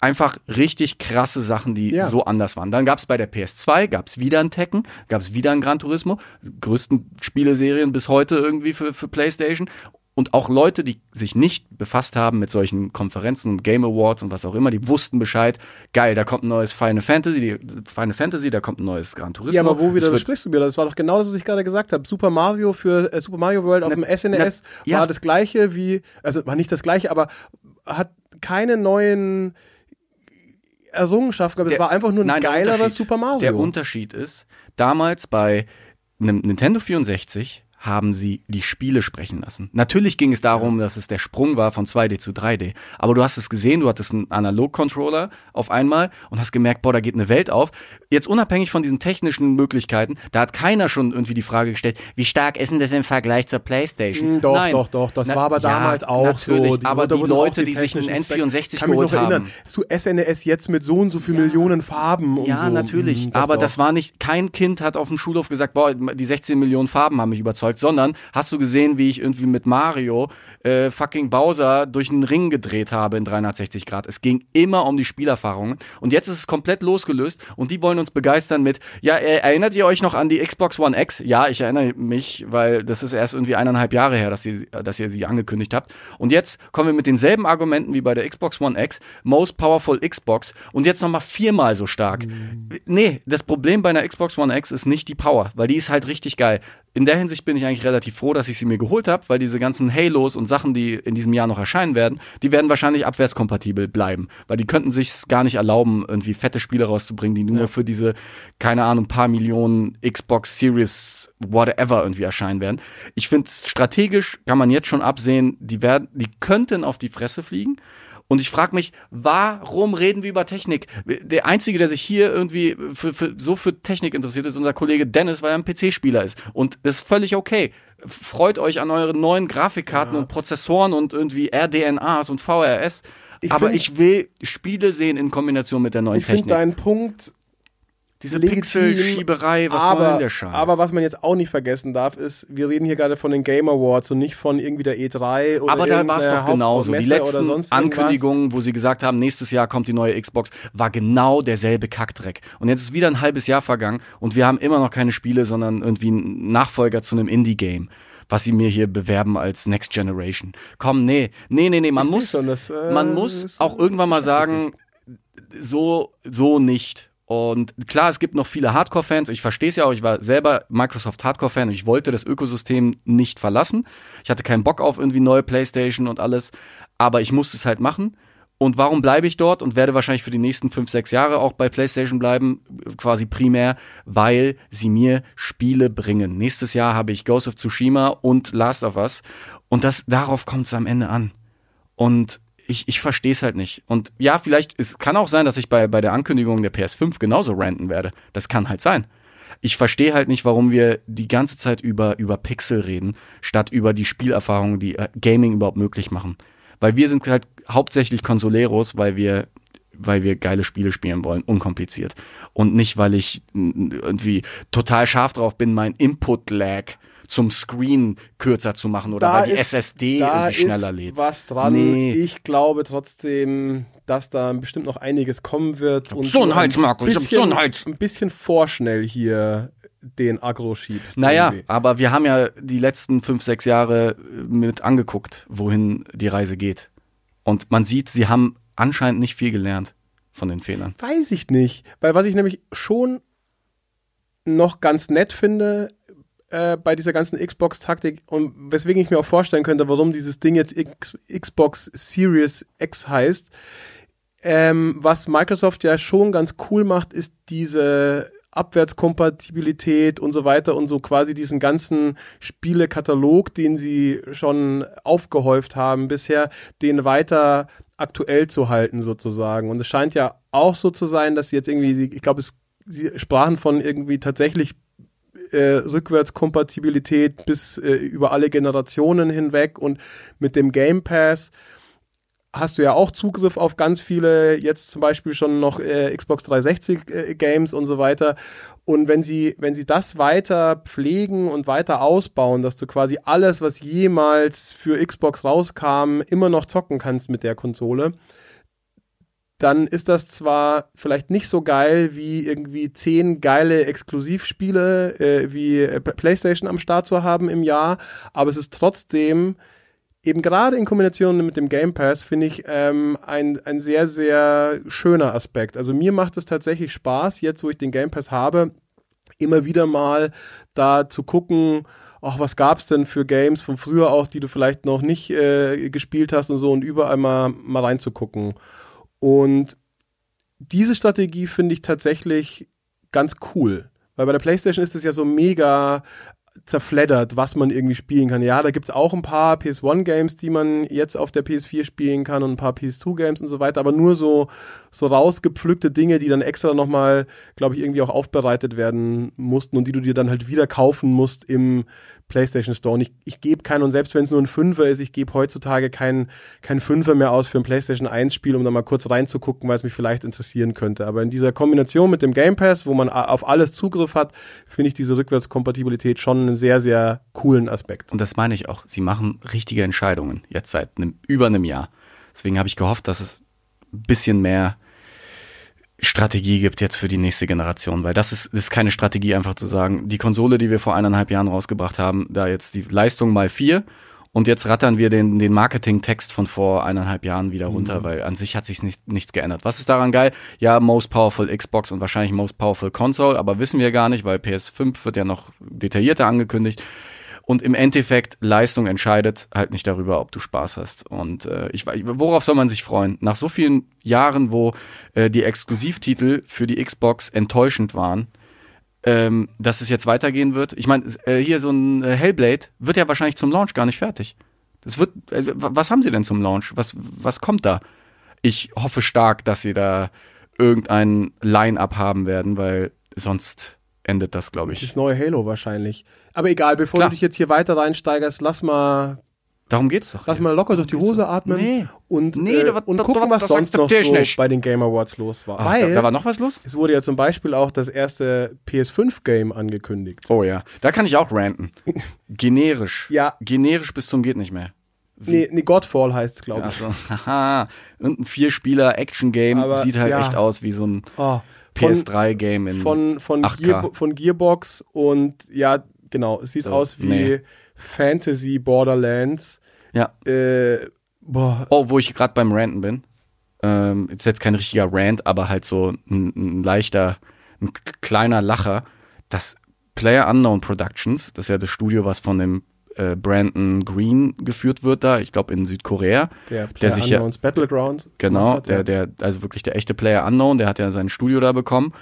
einfach richtig krasse Sachen, die Ja. so anders waren. Dann gab es bei der PS2, gab es wieder ein Tekken, gab es wieder ein Gran Turismo, größten Spieleserien bis heute irgendwie für, für PlayStation. Und auch Leute, die sich nicht befasst haben mit solchen Konferenzen und Game Awards und was auch immer, die wussten Bescheid, geil, da kommt ein neues Final Fantasy, die, Final Fantasy, da kommt ein neues Gran Turismo. Ja, aber wo wieder sprichst du wieder? Das war doch genau das, was ich gerade gesagt habe. Super Mario für äh, Super Mario World auf dem SNES na, ja. war das gleiche wie, also war nicht das gleiche, aber hat keine neuen Errungenschaften gehabt. Es war einfach nur ein Nein, Super Mario. Der Unterschied ist, damals bei einem Nintendo 64 haben sie die Spiele sprechen lassen. Natürlich ging es darum, dass es der Sprung war von 2D zu 3D. Aber du hast es gesehen, du hattest einen Analog-Controller auf einmal und hast gemerkt, boah, da geht eine Welt auf. Jetzt unabhängig von diesen technischen Möglichkeiten, da hat keiner schon irgendwie die Frage gestellt, wie stark ist denn das im Vergleich zur Playstation? Mm, Doch, Nein. doch, doch. Das Na, war aber ja, damals auch so. natürlich, aber die Leute, die sich einen technischen Specs- N64 kann mich geholt noch erinnern, haben. Zu SNES jetzt mit so und so viel Millionen Farben und Ja, so. natürlich. Mm, doch, aber doch. das war nicht, kein Kind hat auf dem Schulhof gesagt, boah, die 16 Millionen Farben haben mich überzeugt, sondern hast du gesehen, wie ich irgendwie mit Mario äh, fucking Bowser durch einen Ring gedreht habe in 360 Grad. Es ging immer um die Spielerfahrungen. Und jetzt ist es komplett losgelöst und die wollen uns begeistern mit, ja, äh, erinnert ihr euch noch an die Xbox One X? Ja, ich erinnere mich, weil das ist erst irgendwie eineinhalb Jahre her, dass ihr, dass ihr sie angekündigt habt. Und jetzt kommen wir mit denselben Argumenten wie bei der Xbox One X, Most Powerful Xbox und jetzt nochmal viermal so stark. Nee, das Problem bei einer Xbox One X ist nicht die Power, weil die ist halt richtig geil. In der Hinsicht bin ich eigentlich relativ froh, dass ich sie mir geholt habe, weil diese ganzen Halos und Sachen, die in diesem Jahr noch erscheinen werden, die werden wahrscheinlich abwärtskompatibel bleiben, weil die könnten sich gar nicht erlauben, irgendwie fette Spiele rauszubringen, die nur für diese, keine Ahnung, paar Millionen Xbox Series whatever irgendwie erscheinen werden. Ich finde, strategisch kann man jetzt schon absehen, die werden, die könnten auf die Fresse fliegen. Und ich frage mich, warum reden wir über Technik? Der Einzige, der sich hier irgendwie für, für, so für Technik interessiert, ist unser Kollege Dennis, weil er ein PC-Spieler ist. Und das ist völlig okay. Freut euch an eure neuen Grafikkarten und Prozessoren und irgendwie RDNAs und VRS. Ich Aber find- ich will Spiele sehen in Kombination mit der neuen Ich finde Technik. deinen Punkt Diese Pixelschieberei, was soll aber, denn der Scheiß? aber was man jetzt auch nicht vergessen darf, ist, wir reden hier gerade von den Game Awards und nicht von irgendwie der E3 oder Aber da war es doch genauso. Die letzten. Ankündigungen, wo sie gesagt haben, nächstes Jahr kommt die neue Xbox, war genau derselbe Kackdreck. Und jetzt ist wieder ein halbes Jahr vergangen und wir haben immer noch keine Spiele, sondern irgendwie einen Nachfolger zu einem Indie-Game. Was sie mir hier bewerben als Next Generation. Komm, nee, nee, nee, nee, man Ich muss, schon, das, äh, man muss auch irgendwann mal sagen, so, so nicht. Und klar, es gibt noch viele Hardcore-Fans. Ich verstehe es ja auch. Ich war selber Microsoft Hardcore-Fan. Ich wollte das Ökosystem nicht verlassen. Ich hatte keinen Bock auf irgendwie neue PlayStation und alles. Aber ich musste es halt machen. Und warum bleibe ich dort und werde wahrscheinlich für die nächsten fünf, sechs Jahre auch bei PlayStation bleiben, quasi primär, weil sie mir Spiele bringen. Nächstes Jahr habe ich Ghost of Tsushima und Last of Us. Und das, darauf kommt es am Ende an. Und ich, ich verstehe es halt nicht. Und ja, vielleicht, es kann auch sein, dass ich bei, bei der Ankündigung der PS5 genauso ranten werde. Das kann halt sein. Ich verstehe halt nicht, warum wir die ganze Zeit über, über Pixel reden, statt über die Spielerfahrungen, die äh, Gaming überhaupt möglich machen. Weil wir sind halt hauptsächlich Consoleros, weil wir, weil wir geile Spiele spielen wollen, unkompliziert. Und nicht, weil ich irgendwie total scharf drauf bin, mein Input-Lag zum Screen kürzer zu machen oder weil die ist- SSD da irgendwie schneller ist lädt. was dran. Nee. Ich glaube trotzdem, dass da bestimmt noch einiges kommen wird. Und so du Hals, Marco, ich hab bisschen- so einen Hals. Ein bisschen vorschnell hier den Agro schiebst. Naja, irgendwie. aber wir haben ja die letzten fünf, sechs Jahre mit angeguckt, wohin die Reise geht. Und man sieht, sie haben anscheinend nicht viel gelernt von den Fehlern. Weiß ich nicht. Weil was ich nämlich schon noch ganz nett finde äh, bei dieser ganzen Xbox-Taktik und weswegen ich mir auch vorstellen könnte, warum dieses Ding jetzt X Xbox Series X heißt, ähm, was Microsoft ja schon ganz cool macht, ist diese Abwärtskompatibilität und so weiter und so quasi diesen ganzen Spielekatalog, den sie schon aufgehäuft haben bisher, den weiter aktuell zu halten sozusagen. Und es scheint ja auch so zu sein, dass sie jetzt irgendwie, ich glaube, sie sprachen von irgendwie tatsächlich äh, Rückwärtskompatibilität bis äh, über alle Generationen hinweg und mit dem Game Pass hast du ja auch Zugriff auf ganz viele, jetzt zum Beispiel schon noch äh, Xbox 360 äh, Games und so weiter. Und wenn sie, wenn sie das weiter pflegen und weiter ausbauen, dass du quasi alles, was jemals für Xbox rauskam, immer noch zocken kannst mit der Konsole, dann ist das zwar vielleicht nicht so geil wie irgendwie zehn geile Exklusivspiele äh, wie äh, PlayStation am Start zu haben im Jahr, aber es ist trotzdem eben gerade in Kombination mit dem Game Pass finde ich ähm, ein, ein sehr, sehr schöner Aspekt. Also mir macht es tatsächlich Spaß, jetzt wo ich den Game Pass habe, immer wieder mal da zu gucken, ach, was gab's denn für Games von früher auch, die du vielleicht noch nicht äh, gespielt hast und so und überall mal, mal reinzugucken. Und diese Strategie finde ich tatsächlich ganz cool. Weil bei der PlayStation ist es ja so mega zerfleddert, was man irgendwie spielen kann. Ja, da gibt's auch ein paar PS1-Games, die man jetzt auf der PS4 spielen kann und ein paar PS2-Games und so weiter, aber nur so, so rausgepflückte Dinge, die dann extra nochmal, glaube ich, irgendwie auch aufbereitet werden mussten und die du dir dann halt wieder kaufen musst im PlayStation Store. Und ich, ich gebe keinen, und selbst wenn es nur ein Fünfer ist, ich gebe heutzutage keinen kein Fünfer mehr aus für ein PlayStation 1-Spiel, um da mal kurz reinzugucken, weil es mich vielleicht interessieren könnte. Aber in dieser Kombination mit dem Game Pass, wo man auf alles Zugriff hat, finde ich diese Rückwärtskompatibilität schon einen sehr, sehr coolen Aspekt. Und das meine ich auch. Sie machen richtige Entscheidungen jetzt seit einem, über einem Jahr. Deswegen habe ich gehofft, dass es ein bisschen mehr Strategie gibt jetzt für die nächste Generation, weil das ist, das ist keine Strategie, einfach zu sagen, die Konsole, die wir vor eineinhalb Jahren rausgebracht haben, da jetzt die Leistung mal vier und jetzt rattern wir den, den Marketing-Text von vor eineinhalb Jahren wieder runter, weil an sich hat sich nicht, nichts geändert. Was ist daran geil? Ja, Most Powerful Xbox und wahrscheinlich Most Powerful Console, aber wissen wir gar nicht, weil PS5 wird ja noch detaillierter angekündigt. Und im Endeffekt, Leistung entscheidet halt nicht darüber, ob du Spaß hast. Und äh, ich, worauf soll man sich freuen? Nach so vielen Jahren, wo äh, die Exklusivtitel für die Xbox enttäuschend waren, ähm, dass es jetzt weitergehen wird. Ich meine, äh, hier so ein äh, Hellblade wird ja wahrscheinlich zum Launch gar nicht fertig. Das wird, äh, was haben sie denn zum Launch? Was, was kommt da? Ich hoffe stark, dass sie da irgendein Line-Up haben werden, weil sonst endet das, glaube ich. Das neue Halo wahrscheinlich. Aber egal, bevor Klar. du dich jetzt hier weiter reinsteigerst, lass mal, Darum geht's doch. lass mal locker durch die Hose atmen Nee. und, Nee, äh, da und da- gucken, da- was sonst noch so nicht. bei den Game Awards los war. Ah, Weil da, war noch was los? es wurde ja zum Beispiel auch das erste PS5-Game angekündigt. Oh ja, da kann ich auch ranten. Generisch. Ja. Generisch bis zum geht nicht mehr. Nee, nee, Godfall heißt es, glaube ich. Also, haha, irgendein Vierspieler-Action-Game Aber, sieht halt ja. echt aus wie so ein Oh, von, PS3-Game in von, von, 8K. Gear, von Gearbox und ja, genau, es sieht So, aus wie nee. Fantasy Borderlands. Ja. Äh, boah, Oh, wo ich gerade beim Ranten bin. Ähm, ist jetzt kein richtiger Rant, aber halt so ein, ein leichter, ein kleiner Lacher. Das Player Unknown Productions, das ist ja das Studio, was von dem äh, Brandon Green geführt wird da, ich glaube in Südkorea. der der Player sich ja, Unknowns Battleground. genau, hat, ja. der, der, also wirklich der echte Player Unknown, der hat ja sein Studio da bekommen.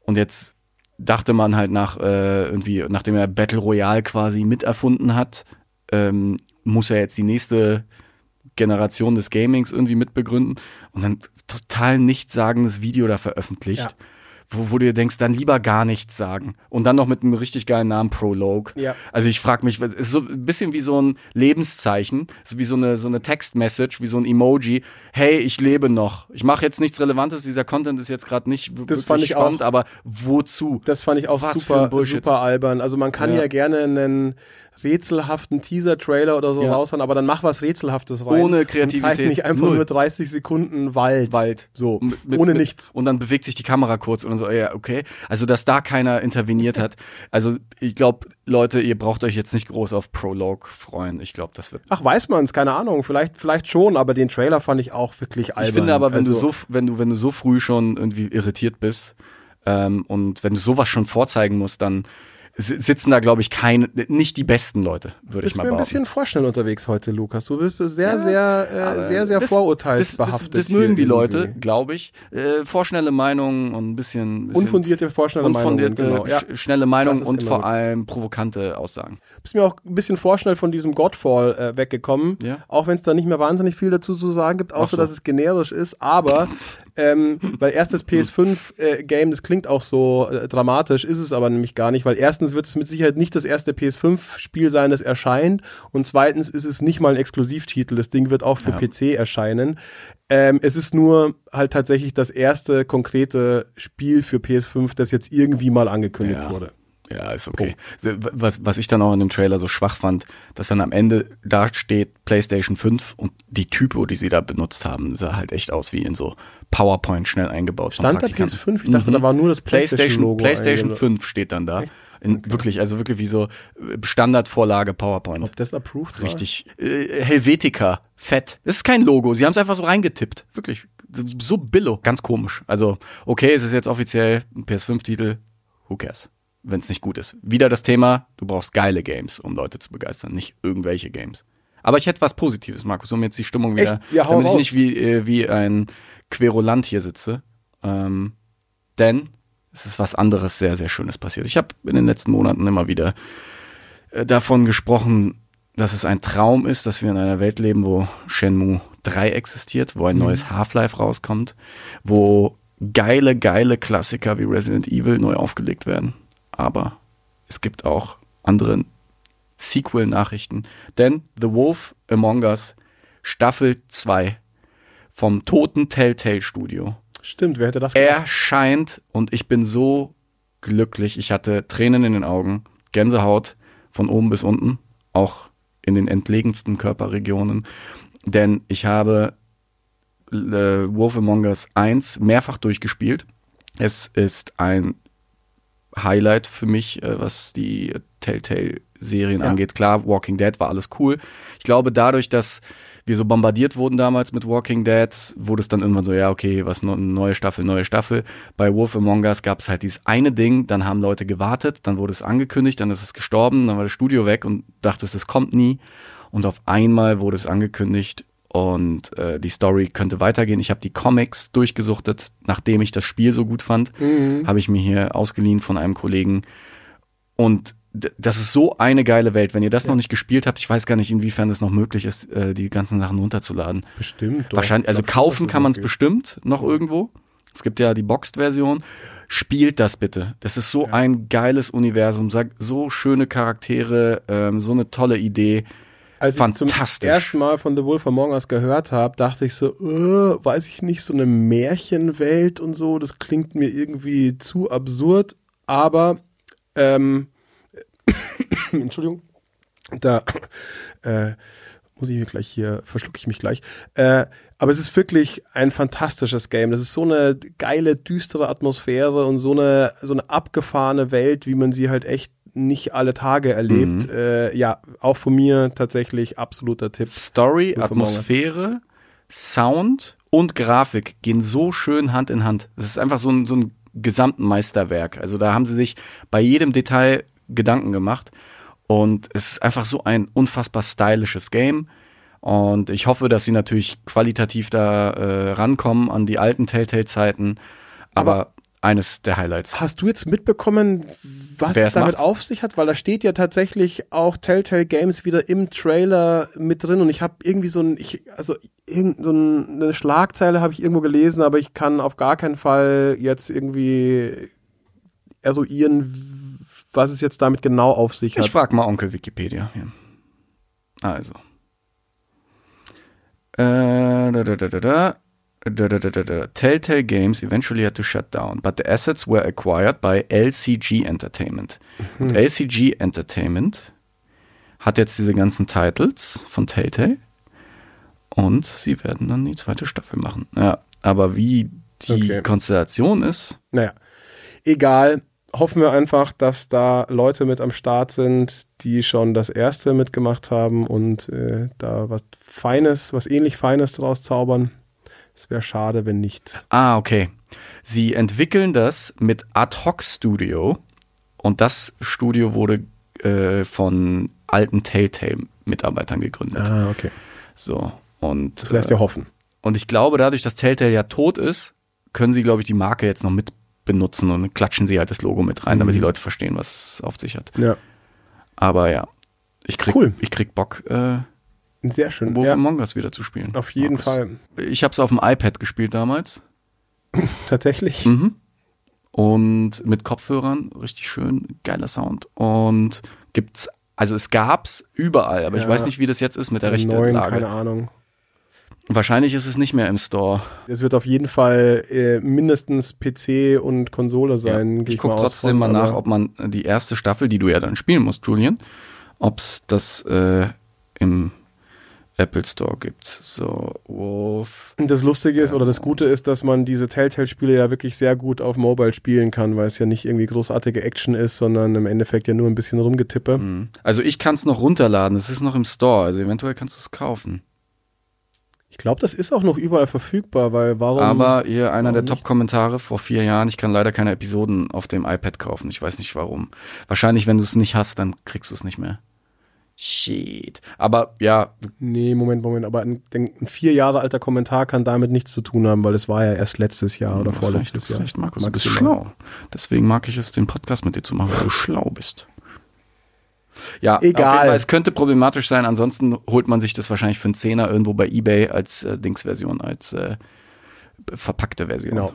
Und jetzt dachte man halt nach, äh, irgendwie, nachdem er Battle Royale quasi miterfunden hat, ähm, muss er jetzt die nächste Generation des Gamings irgendwie mitbegründen und dann total nichtssagendes Video da veröffentlicht. Ja. Wo, wo du dir denkst, dann lieber gar nichts sagen. Und dann noch mit einem richtig geilen Namen Prologue. Ja. Also ich frage mich, es ist so ein bisschen wie so ein Lebenszeichen, so wie so eine, so eine Textmessage, wie so ein Emoji. Hey, ich lebe noch. Ich mache jetzt nichts Relevantes, dieser Content ist jetzt gerade nicht Das wirklich fand ich spannend, auch- aber wozu? Das fand ich auch Was super, super albern. Also man kann ja, Ja. gerne einen rätselhaften Teaser-Trailer oder so Ja. raushauen, aber dann mach was Rätselhaftes rein. Ohne Und zeig Kreativität. nicht einfach Null. nur 30 Sekunden Wald. Wald. So, mit- ohne mit- nichts. Und dann bewegt sich die Kamera kurz und dann so, ja, okay. Also, dass da keiner interveniert hat. Also, ich glaube, Leute, ihr braucht euch jetzt nicht groß auf Prologue freuen. Ich glaube, das wird. Ach, weiß man's, keine Ahnung, vielleicht, vielleicht schon, aber den Trailer fand ich auch wirklich albern. Ich finde aber, wenn also, du so, wenn du, wenn du so früh schon irgendwie irritiert bist ähm, und wenn du sowas schon vorzeigen musst, dann sitzen da, glaube ich, keine, nicht die besten Leute, würde ich bist mal mir ein behaupten. bisschen vorschnell unterwegs heute, Lukas. Du bist sehr, Ja, sehr, äh, sehr, sehr das- vorurteilsbehaftet. Das, das, das mögen die Leute, glaube ich. Äh, vorschnelle Meinungen und ein bisschen, bisschen Unfundierte, vorschnelle Meinungen, unfundierte, genau. Ja. sch- schnelle Meinungen und immer vor allem provokante Aussagen. bist mir auch ein bisschen vorschnell von diesem Godfall äh, weggekommen. Ja. Auch wenn es da nicht mehr wahnsinnig viel dazu zu sagen gibt, außer so. dass es generisch ist. Aber, ähm, weil erstes PS5-Game, das klingt auch so äh, dramatisch, ist es aber nämlich gar nicht, weil erstens wird es mit Sicherheit nicht das erste PS5-Spiel sein, das erscheint. Und zweitens ist es nicht mal ein Exklusivtitel. Das Ding wird auch für Ja. PC erscheinen. Ähm, es ist nur halt tatsächlich das erste konkrete Spiel für PS5, das jetzt irgendwie mal angekündigt Ja. wurde. Ja, ist okay. So, Was, was ich dann auch in dem Trailer so schwach fand, dass dann am Ende da steht PlayStation 5 und die Typo, die sie da benutzt haben, sah halt echt aus wie in so PowerPoint schnell eingebaut. Stand da Praktikanten. PS5? Ich dachte, da war nur das PlayStation, PlayStation-Logo. PlayStation einge- 5 steht dann da. In, Wirklich, also wirklich wie so äh, Standardvorlage PowerPoint. Ob das approved war? Richtig. Äh, Helvetica, fett. Das ist kein Logo. Sie haben es einfach so reingetippt. Wirklich. So billo. Ganz komisch. Also, okay, es ist jetzt offiziell ein PS5-Titel. Who cares? Wenn es nicht gut ist. Wieder das Thema, du brauchst geile Games, um Leute zu begeistern, nicht irgendwelche Games. Aber ich hätte was Positives, Markus, um jetzt die Stimmung wieder, Echt? Ja, damit ich raus. nicht wie, äh, wie ein Querulant hier sitze. Ähm, denn es ist was anderes sehr, sehr Schönes passiert. Ich habe in den letzten Monaten immer wieder äh, davon gesprochen, dass es ein Traum ist, dass wir in einer Welt leben, wo Shenmue 3 existiert, wo ein neues Half-Life rauskommt, wo geile, geile Klassiker wie Resident Evil neu aufgelegt werden. Aber es gibt auch andere Sequel-Nachrichten. Denn The Wolf Among Us Staffel 2 vom toten Telltale Studio Stimmt, wer hätte das gedacht? erscheint und ich bin so glücklich. Ich hatte Tränen in den Augen, Gänsehaut von oben bis unten, auch in den entlegensten Körperregionen, denn ich habe äh, Wolf Among Us 1 mehrfach durchgespielt. Es ist ein Highlight für mich, äh, was die Telltale-Serien Ja. angeht. Klar, Walking Dead war alles cool. Ich glaube, dadurch, dass wir so bombardiert wurden damals mit Walking Dead, wurde es dann irgendwann so, ja, okay, was ne- neue Staffel, neue Staffel. Bei Wolf Among Us gab es halt dieses eine Ding, dann haben Leute gewartet, dann wurde es angekündigt, dann ist es gestorben, dann war das Studio weg und dachtest, es kommt nie. Und auf einmal wurde es angekündigt und äh, die Story könnte weitergehen. Ich habe die Comics durchgesuchtet, nachdem ich das Spiel so gut fand, habe ich mir hier ausgeliehen von einem Kollegen. Und das ist so eine geile Welt. Wenn ihr das noch nicht gespielt habt, ich weiß gar nicht, inwiefern es noch möglich ist, äh, die ganzen Sachen runterzuladen. Bestimmt. doch. Wahrscheinlich, also kaufen kann man es bestimmt noch irgendwo. Es gibt ja die Boxed-Version. Spielt das bitte. Das ist so ein geiles Universum, so schöne Charaktere, ähm, so eine tolle Idee. Als ich Fantastisch. zum ersten Mal von The Wolf Among Us gehört habe, dachte ich so, äh, weiß ich nicht, so eine Märchenwelt und so, das klingt mir irgendwie zu absurd, aber ähm, Entschuldigung, da äh, muss ich mir gleich hier, verschlucke ich mich gleich. Äh, aber es ist wirklich ein fantastisches Game. Das ist so eine geile, düstere Atmosphäre und so eine, so eine abgefahrene Welt, wie man sie halt echt nicht alle Tage erlebt. Äh, ja, auch von mir tatsächlich absoluter Tipp. Story. Atmosphäre, Sound und Grafik gehen so schön Hand in Hand. Es ist einfach so ein, so ein gesamten Meisterwerk. Also da haben sie sich bei jedem Detail Gedanken gemacht. Und es ist einfach so ein unfassbar stylisches Game. Und ich hoffe, dass sie natürlich qualitativ da äh, rankommen an die alten Telltale-Zeiten. Aber, Aber- eines der Highlights. Hast du jetzt mitbekommen, was es damit macht? auf sich hat? Weil da steht ja tatsächlich auch Telltale Games wieder im Trailer mit drin und ich habe irgendwie so ein, ich, also irgend so ein, eine Schlagzeile habe ich irgendwo gelesen, aber ich kann auf gar keinen Fall jetzt irgendwie eruieren, was es jetzt damit genau auf sich Ich hat. frag mal Onkel Wikipedia. Hier. Also. Äh, da, da, da, da, da. Da, da, da. Telltale Games eventually had to shut down, but the assets were acquired by LCG Entertainment. Und LCG Entertainment hat jetzt diese ganzen Titles von Telltale und sie werden dann die zweite Staffel machen. Ja, aber wie die Okay. Konstellation ist, Naja, egal. Hoffen wir einfach, dass da Leute mit am Start sind, die schon das erste mitgemacht haben und äh, da was Feines, was ähnlich Feines draus zaubern. Es wäre schade, wenn nicht. Ah, okay. Sie entwickeln das mit Ad Hoc Studio und das Studio wurde äh, von alten Telltale-Mitarbeitern gegründet. Ah, okay. So. Und, Das lässt äh, ja hoffen. und ich glaube, dadurch, dass Telltale ja tot ist, können sie, glaube ich, die Marke jetzt noch mit benutzen und klatschen sie halt das Logo mit rein, damit Mhm. die Leute verstehen, was es auf sich hat. Ja, Aber ja, ich krieg, Cool. ich krieg Bock, äh, sehr schön. Wolf Ja, Among Us wieder zu spielen. auf jeden Markus. Fall. Ich habe es auf dem iPad gespielt damals. Tatsächlich. Mhm. Und mit Kopfhörern, richtig schön, geiler Sound. Und gibt's, also es gab's überall, aber ich Ja. weiß nicht, wie das jetzt ist mit der rechten Neun, Lage. keine Ahnung. Wahrscheinlich ist es nicht mehr im Store. Es wird auf jeden Fall äh, mindestens PC und Konsole sein. gehe ich gucke trotzdem mal nach, ob man die erste Staffel, die du ja dann spielen musst, Julian, ob's das äh, im Apple Store gibt. So, Wolf. Das Lustige ist oder das Gute ist, dass man diese Telltale-Spiele ja wirklich sehr gut auf Mobile spielen kann, weil es ja nicht irgendwie großartige Action ist, sondern im Endeffekt ja nur ein bisschen rumgetippe. Mhm. Also ich kann es noch runterladen, es ist noch im Store, also eventuell kannst du es kaufen. Ich glaube, das ist auch noch überall verfügbar, weil warum? Aber hier einer der? Top-Kommentare vor vier Jahren, ich kann leider keine Episoden auf dem iPad kaufen. Ich weiß nicht warum. Wahrscheinlich, wenn du es nicht hast, dann kriegst du es nicht mehr. Shit. Aber ja, nee, Moment, Moment, aber ein, ein vier Jahre alter Kommentar kann damit nichts zu tun haben, weil es war ja erst letztes Jahr oder vorletztes Jahr. recht, Markus, du bist schlau. Deswegen mag ich es, den Podcast mit dir zu machen, weil du schlau bist. Ja, Egal. Fall, es könnte problematisch sein. Ansonsten holt man sich das wahrscheinlich für einen Zehner irgendwo bei eBay als äh, Dingsversion, als äh, verpackte Version. Genau.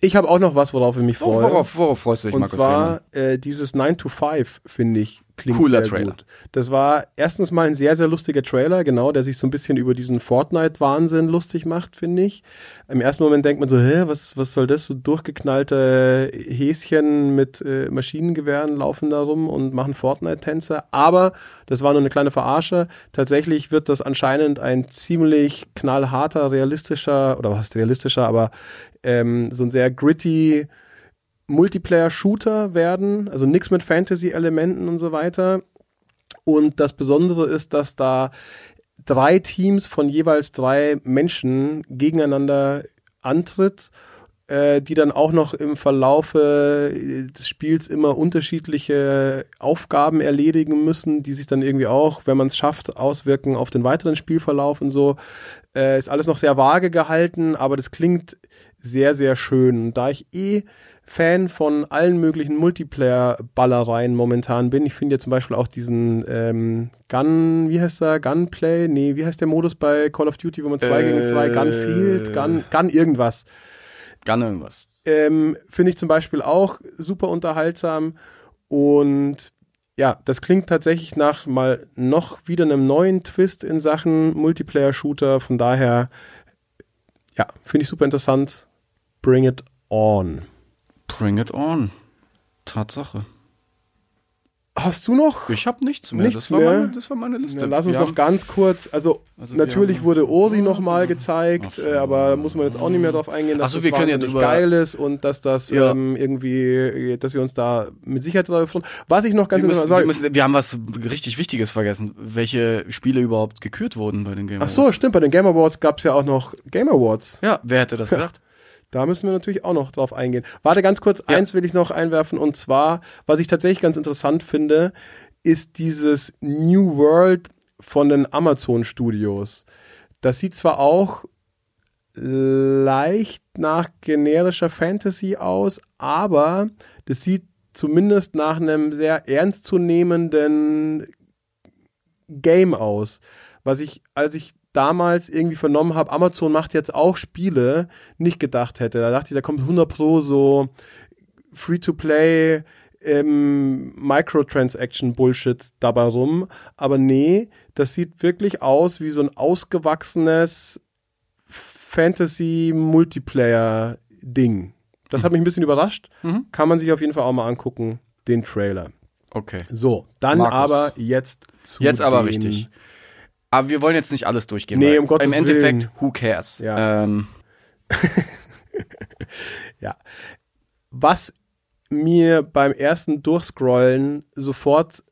Ich habe auch noch was, worauf ich mich freue. Worauf, worauf freust du dich, Und Markus zwar äh, dieses 9 to 5, finde ich, klingt Cooler sehr Trailer. gut. Das war erstens mal ein sehr, sehr lustiger Trailer, genau, der sich so ein bisschen über diesen Fortnite-Wahnsinn lustig macht, finde ich. Im ersten Moment denkt man so, hä, was, was soll das? So durchgeknallte Häschen mit äh, Maschinengewehren laufen da rum und machen Fortnite-Tänze. Aber das war nur eine kleine Verarsche. Tatsächlich wird das anscheinend ein ziemlich knallharter, realistischer, oder was ist realistischer, aber ähm, so ein sehr gritty Multiplayer-Shooter werden, also nichts mit Fantasy-Elementen und so weiter. Und das Besondere ist, dass da drei Teams von jeweils drei Menschen gegeneinander antritt, äh, die dann auch noch im Verlaufe äh, des Spiels immer unterschiedliche Aufgaben erledigen müssen, die sich dann irgendwie auch, wenn man es schafft, auswirken auf den weiteren Spielverlauf und so. Äh, ist alles noch sehr vage gehalten, aber das klingt sehr, sehr schön. Da ich eh Fan von allen möglichen Multiplayer-Ballereien momentan bin. Ich finde ja zum Beispiel auch diesen ähm, Gun, wie heißt der? Gunplay? Nee, wie heißt der Modus bei Call of Duty, wo man zwei Äh, gegen zwei, Gunfield, Gun, Gun irgendwas. Gun irgendwas. Ähm, finde ich zum Beispiel auch super unterhaltsam und ja, das klingt tatsächlich nach mal noch wieder einem neuen Twist in Sachen Multiplayer-Shooter. Von daher, ja, finde ich super interessant. Bring it on. Bring it on. Tatsache. Hast du noch? Ich habe nichts mehr. Nichts das, war mehr? Meine, das war meine Liste. Na, lass uns Wir noch ganz kurz, also, Also natürlich wurde Ori nochmal gezeigt, Ach äh, aber muss man jetzt auch nicht mehr drauf eingehen, dass Ach so, das wir können ja drüber- geil ist und dass das Ja. ähm, irgendwie, dass wir uns da mit Sicherheit drauf freuen. Was ich noch ganz wir, müssen, interessant, wir, müssen, wir haben was richtig Wichtiges vergessen. Welche Spiele überhaupt gekürt wurden bei den Game Ach Awards. so, stimmt, bei den Game Awards gab es ja auch noch Game Awards. Ja, wer hätte das gedacht? Da müssen wir natürlich auch noch drauf eingehen. Warte ganz kurz, Ja. eins will ich noch einwerfen und zwar, was ich tatsächlich ganz interessant finde, ist dieses New World von den Amazon Studios. Das sieht zwar auch leicht nach generischer Fantasy aus, aber das sieht zumindest nach einem sehr ernstzunehmenden Game aus. Was ich, als ich damals irgendwie vernommen habe, Amazon macht jetzt auch Spiele, nicht gedacht hätte. Da dachte ich, da kommt 100 Pro so Free-to-Play ähm, Microtransaction-Bullshit dabei rum. Aber nee, das sieht wirklich aus wie so ein ausgewachsenes Fantasy-Multiplayer-Ding. Das hat mich ein bisschen überrascht. Mhm. Kann man sich auf jeden Fall auch mal angucken, den Trailer. Okay. So, dann Markus. aber jetzt zu Jetzt aber richtig. Aber wir wollen jetzt nicht alles durchgehen. Nee, um Gottes Im Endeffekt, Willen. who cares? Ja. Ähm, Ja. Was mir beim ersten Durchscrollen sofort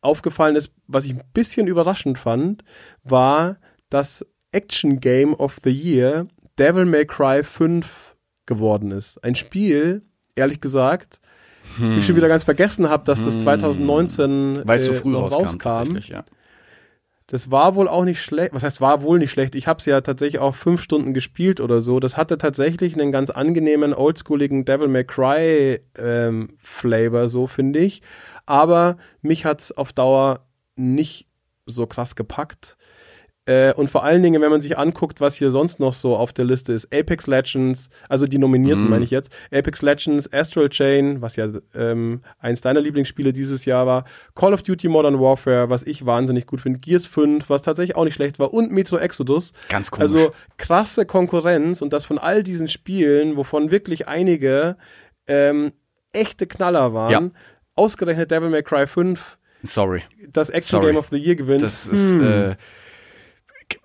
aufgefallen ist, was ich ein bisschen überraschend fand, war das Action Game of the Year Devil May Cry 5 geworden ist. Ein Spiel, ehrlich gesagt, ich schon wieder ganz vergessen habe, dass das 2019 weil es so äh, früh rauskam, tatsächlich, ja. Das war wohl auch nicht schlecht. Was heißt, war wohl nicht schlecht? Ich habe es ja tatsächlich auch fünf Stunden gespielt oder so. Das hatte tatsächlich einen ganz angenehmen, oldschooligen Devil May Cry ähm, Flavor, so finde ich. Aber mich hat's auf Dauer nicht so krass gepackt. Äh, und vor allen Dingen, wenn man sich anguckt, was hier sonst noch so auf der Liste ist, Apex Legends, also die Nominierten Mhm. meine ich jetzt, Apex Legends, Astral Chain, was ja ähm, eins deiner Lieblingsspiele dieses Jahr war, Call of Duty Modern Warfare, was ich wahnsinnig gut finde, Gears 5, was tatsächlich auch nicht schlecht war, und Metro Exodus. Ganz komisch. Also krasse Konkurrenz und das von all diesen Spielen, wovon wirklich einige ähm, echte Knaller waren, Ja. ausgerechnet Devil May Cry 5 Sorry. das Action Sorry. Game of the Year gewinnt. Das ist äh, k-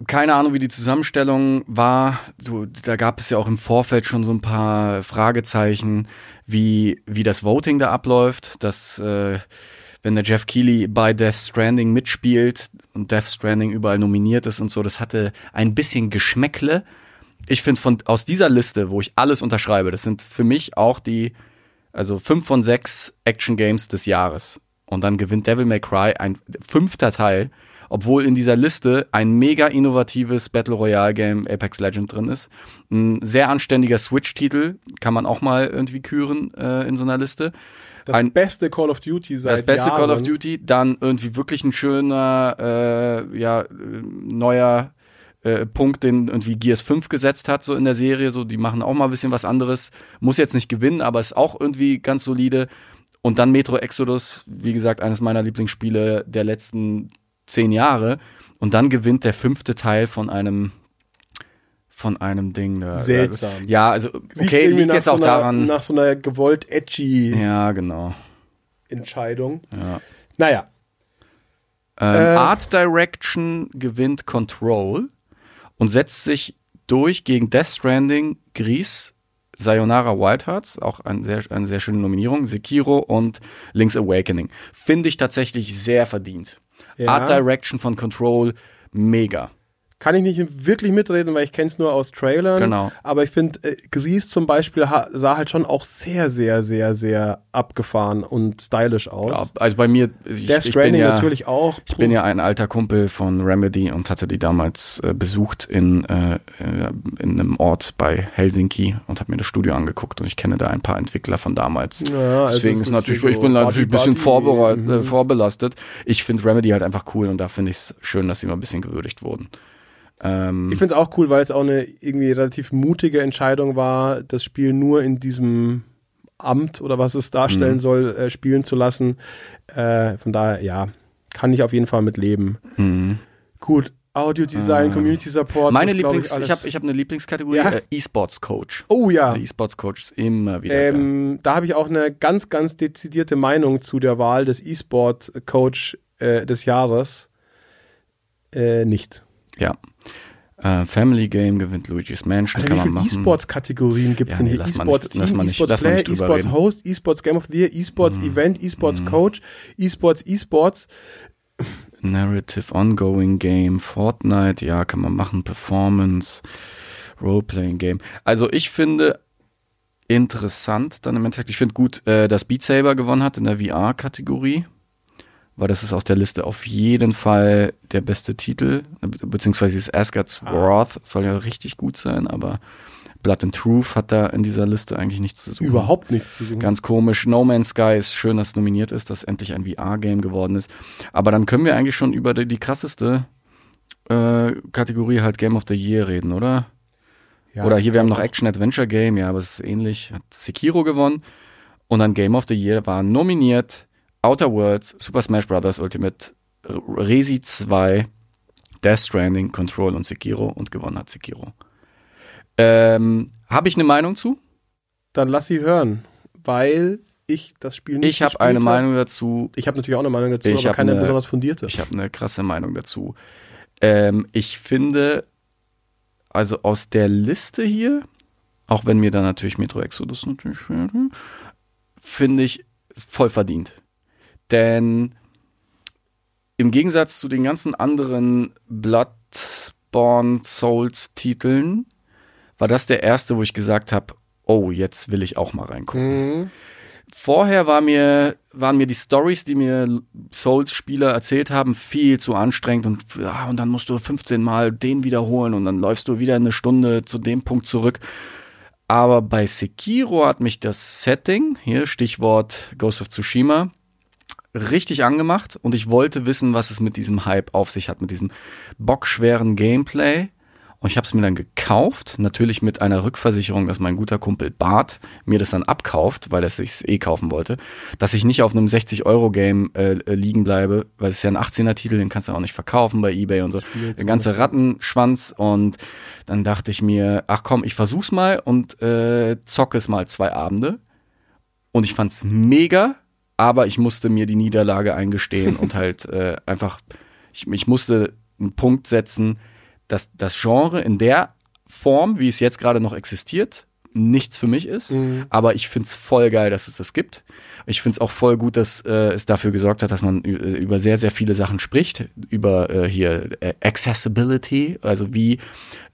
keine Ahnung, wie die Zusammenstellung war. Du, da gab es ja auch im Vorfeld schon so ein paar Fragezeichen, wie, wie das Voting da abläuft, dass äh, wenn der Jeff Keighley bei Death Stranding mitspielt und Death Stranding überall nominiert ist und so, das hatte ein bisschen Geschmäckle. Ich finde von aus dieser Liste, wo ich alles unterschreibe, das sind für mich auch die also fünf von sechs Action Games des Jahres. Und dann gewinnt Devil May Cry ein fünfter Teil obwohl in dieser Liste ein mega innovatives Battle Royale Game Apex Legend drin ist. Ein sehr anständiger Switch-Titel, kann man auch mal irgendwie küren äh, in so einer Liste. Das Ein- beste Call of Duty seit Das beste Jahren. Call of Duty, dann irgendwie wirklich ein schöner, äh, ja, neuer äh, Punkt, den irgendwie Gears 5 gesetzt hat, so in der Serie. So, die machen auch mal ein bisschen was anderes. Muss jetzt nicht gewinnen, aber ist auch irgendwie ganz solide. Und dann Metro Exodus, wie gesagt, eines meiner Lieblingsspiele der letzten zehn Jahre. Und dann gewinnt der fünfte Teil von einem von einem Ding. Da, Seltsam. Ja, also okay, liegt nach jetzt so auch einer, daran. Nach so einer gewollt edgy Ja, genau. Entscheidung. Ja. Naja, Ähm, Äh. Art Direction gewinnt Control und setzt sich durch gegen Death Stranding, Gris, Sayonara Wild Hearts, auch ein sehr, eine sehr schöne Nominierung, Sekiro und Link's Awakening. Finde ich tatsächlich sehr verdient. Ja. Art Direction von Control, mega. Kann ich nicht wirklich mitreden, weil ich kenne es nur aus Trailern. Genau. Aber ich finde, äh, Gries zum Beispiel sah halt schon auch sehr, sehr, sehr, sehr abgefahren und stylisch aus. Ja, also bei mir, ich, Death ich bin ja, natürlich auch. Ich bin ja ein alter Kumpel von Remedy und hatte die damals äh, besucht in, äh, äh, in einem Ort bei Helsinki und habe mir das Studio angeguckt und ich kenne da ein paar Entwickler von damals. Ja, also Deswegen es ist natürlich, so ich bin natürlich ein bisschen Buddy-Buddy. vorbereit, äh, Mhm. vorbelastet. Ich finde Remedy halt einfach cool und da finde ich es schön, dass sie mal ein bisschen gewürdigt wurden. Ähm, Ich finde es auch cool, weil es auch eine irgendwie relativ mutige Entscheidung war, das Spiel nur in diesem Amt oder was es Mhm. darstellen soll, äh, spielen zu lassen. Äh, von daher, ja, kann ich auf jeden Fall mit leben. mhm. Gut, Audio Design, Community Support. Meine Lieblings, ich, alles- habe ich hab eine Lieblingskategorie, Ja? äh, E-Sports Coach. Oh ja. Der E-Sports Coach ist immer wieder. Ähm, da habe ich auch eine ganz, ganz dezidierte Meinung zu der Wahl des E-Sport-Coach äh, des Jahres. Äh, nicht. Ja. Äh, Family Game gewinnt Luigi's Mansion, Alter, kann wie viele. E-Sports-Kategorien gibt es Ja, denn hier? E-Sports Team, E-Sports Player, E-Sports. Host, E-Sports Game of the Year, E-Sports Mhm. Event, E-Sports Coach, E-Sports E-Sports. Narrative Ongoing Game, Fortnite, ja, kann man machen, Performance, Roleplaying Game. Also ich finde interessant dann im Endeffekt, ich finde gut, äh, dass Beat Saber gewonnen hat in der VR-Kategorie, weil das ist aus der Liste auf jeden Fall der beste Titel, be- beziehungsweise dieses Asgard's Wrath soll ja richtig gut sein, aber Blood and Truth hat da in dieser Liste eigentlich nichts zu suchen. Überhaupt nichts zu suchen. Ganz komisch. No Man's Sky ist schön, dass es nominiert ist, dass endlich ein VR-Game geworden ist. Aber dann können wir eigentlich schon über die, die krasseste äh, Kategorie halt Game of the Year reden, oder? Ja, oder hier, wir haben noch Action Adventure Game, ja, aber es ist ähnlich. Hat Sekiro gewonnen. Und dann Game of the Year war nominiert Outer Worlds, Super Smash Bros. Ultimate, Resi 2, Death Stranding, Control und Sekiro und gewonnen hat Sekiro. Ähm, Habe ich eine Meinung zu? Dann lass sie hören, weil ich das Spiel nicht Ich habe eine hab. Meinung dazu. Ich habe natürlich auch eine Meinung dazu, Ich aber keine eine- besonders fundierte. Ich habe eine krasse Meinung dazu. Ähm, ich finde, also aus der Liste hier, auch wenn mir da natürlich Metro Exodus natürlich fehlt, finde ich voll verdient. Denn im Gegensatz zu den ganzen anderen Bloodborne Souls Titeln war das der erste, wo ich gesagt habe, oh, jetzt will ich auch mal reingucken Mhm. vorher war mir, waren mir die Stories, die mir Souls-Spieler erzählt haben, viel zu anstrengend und, ja, und dann musst du 15 Mal den wiederholen und dann läufst du wieder eine Stunde zu dem Punkt zurück. Aber bei Sekiro hat mich das Setting, hier Stichwort Ghost of Tsushima, richtig angemacht und ich wollte wissen, was es mit diesem Hype auf sich hat, mit diesem bockschweren Gameplay. Und ich habe es mir dann gekauft, natürlich mit einer Rückversicherung, dass mein guter Kumpel Bart mir das dann abkauft, weil er es sich eh kaufen wollte, dass ich nicht auf einem 60-Euro-Game äh, äh, liegen bleibe, weil es ist ja ein 18er-Titel, den kannst du auch nicht verkaufen bei Ebay und so. Der ganze Rattenschwanz und dann dachte ich mir, ach komm, ich versuch's mal und äh, zocke es mal zwei Abende. Und ich fand's mega, aber ich musste mir die Niederlage eingestehen und halt äh, einfach, ich, ich musste einen Punkt setzen, dass das Genre in der Form, wie es jetzt gerade noch existiert, nichts für mich ist. Mhm. Aber ich find's voll geil, dass es das gibt. Ich find's auch voll gut, dass äh, es dafür gesorgt hat, dass man ü- über sehr, sehr viele Sachen spricht. Über äh, hier äh, Accessibility, also wie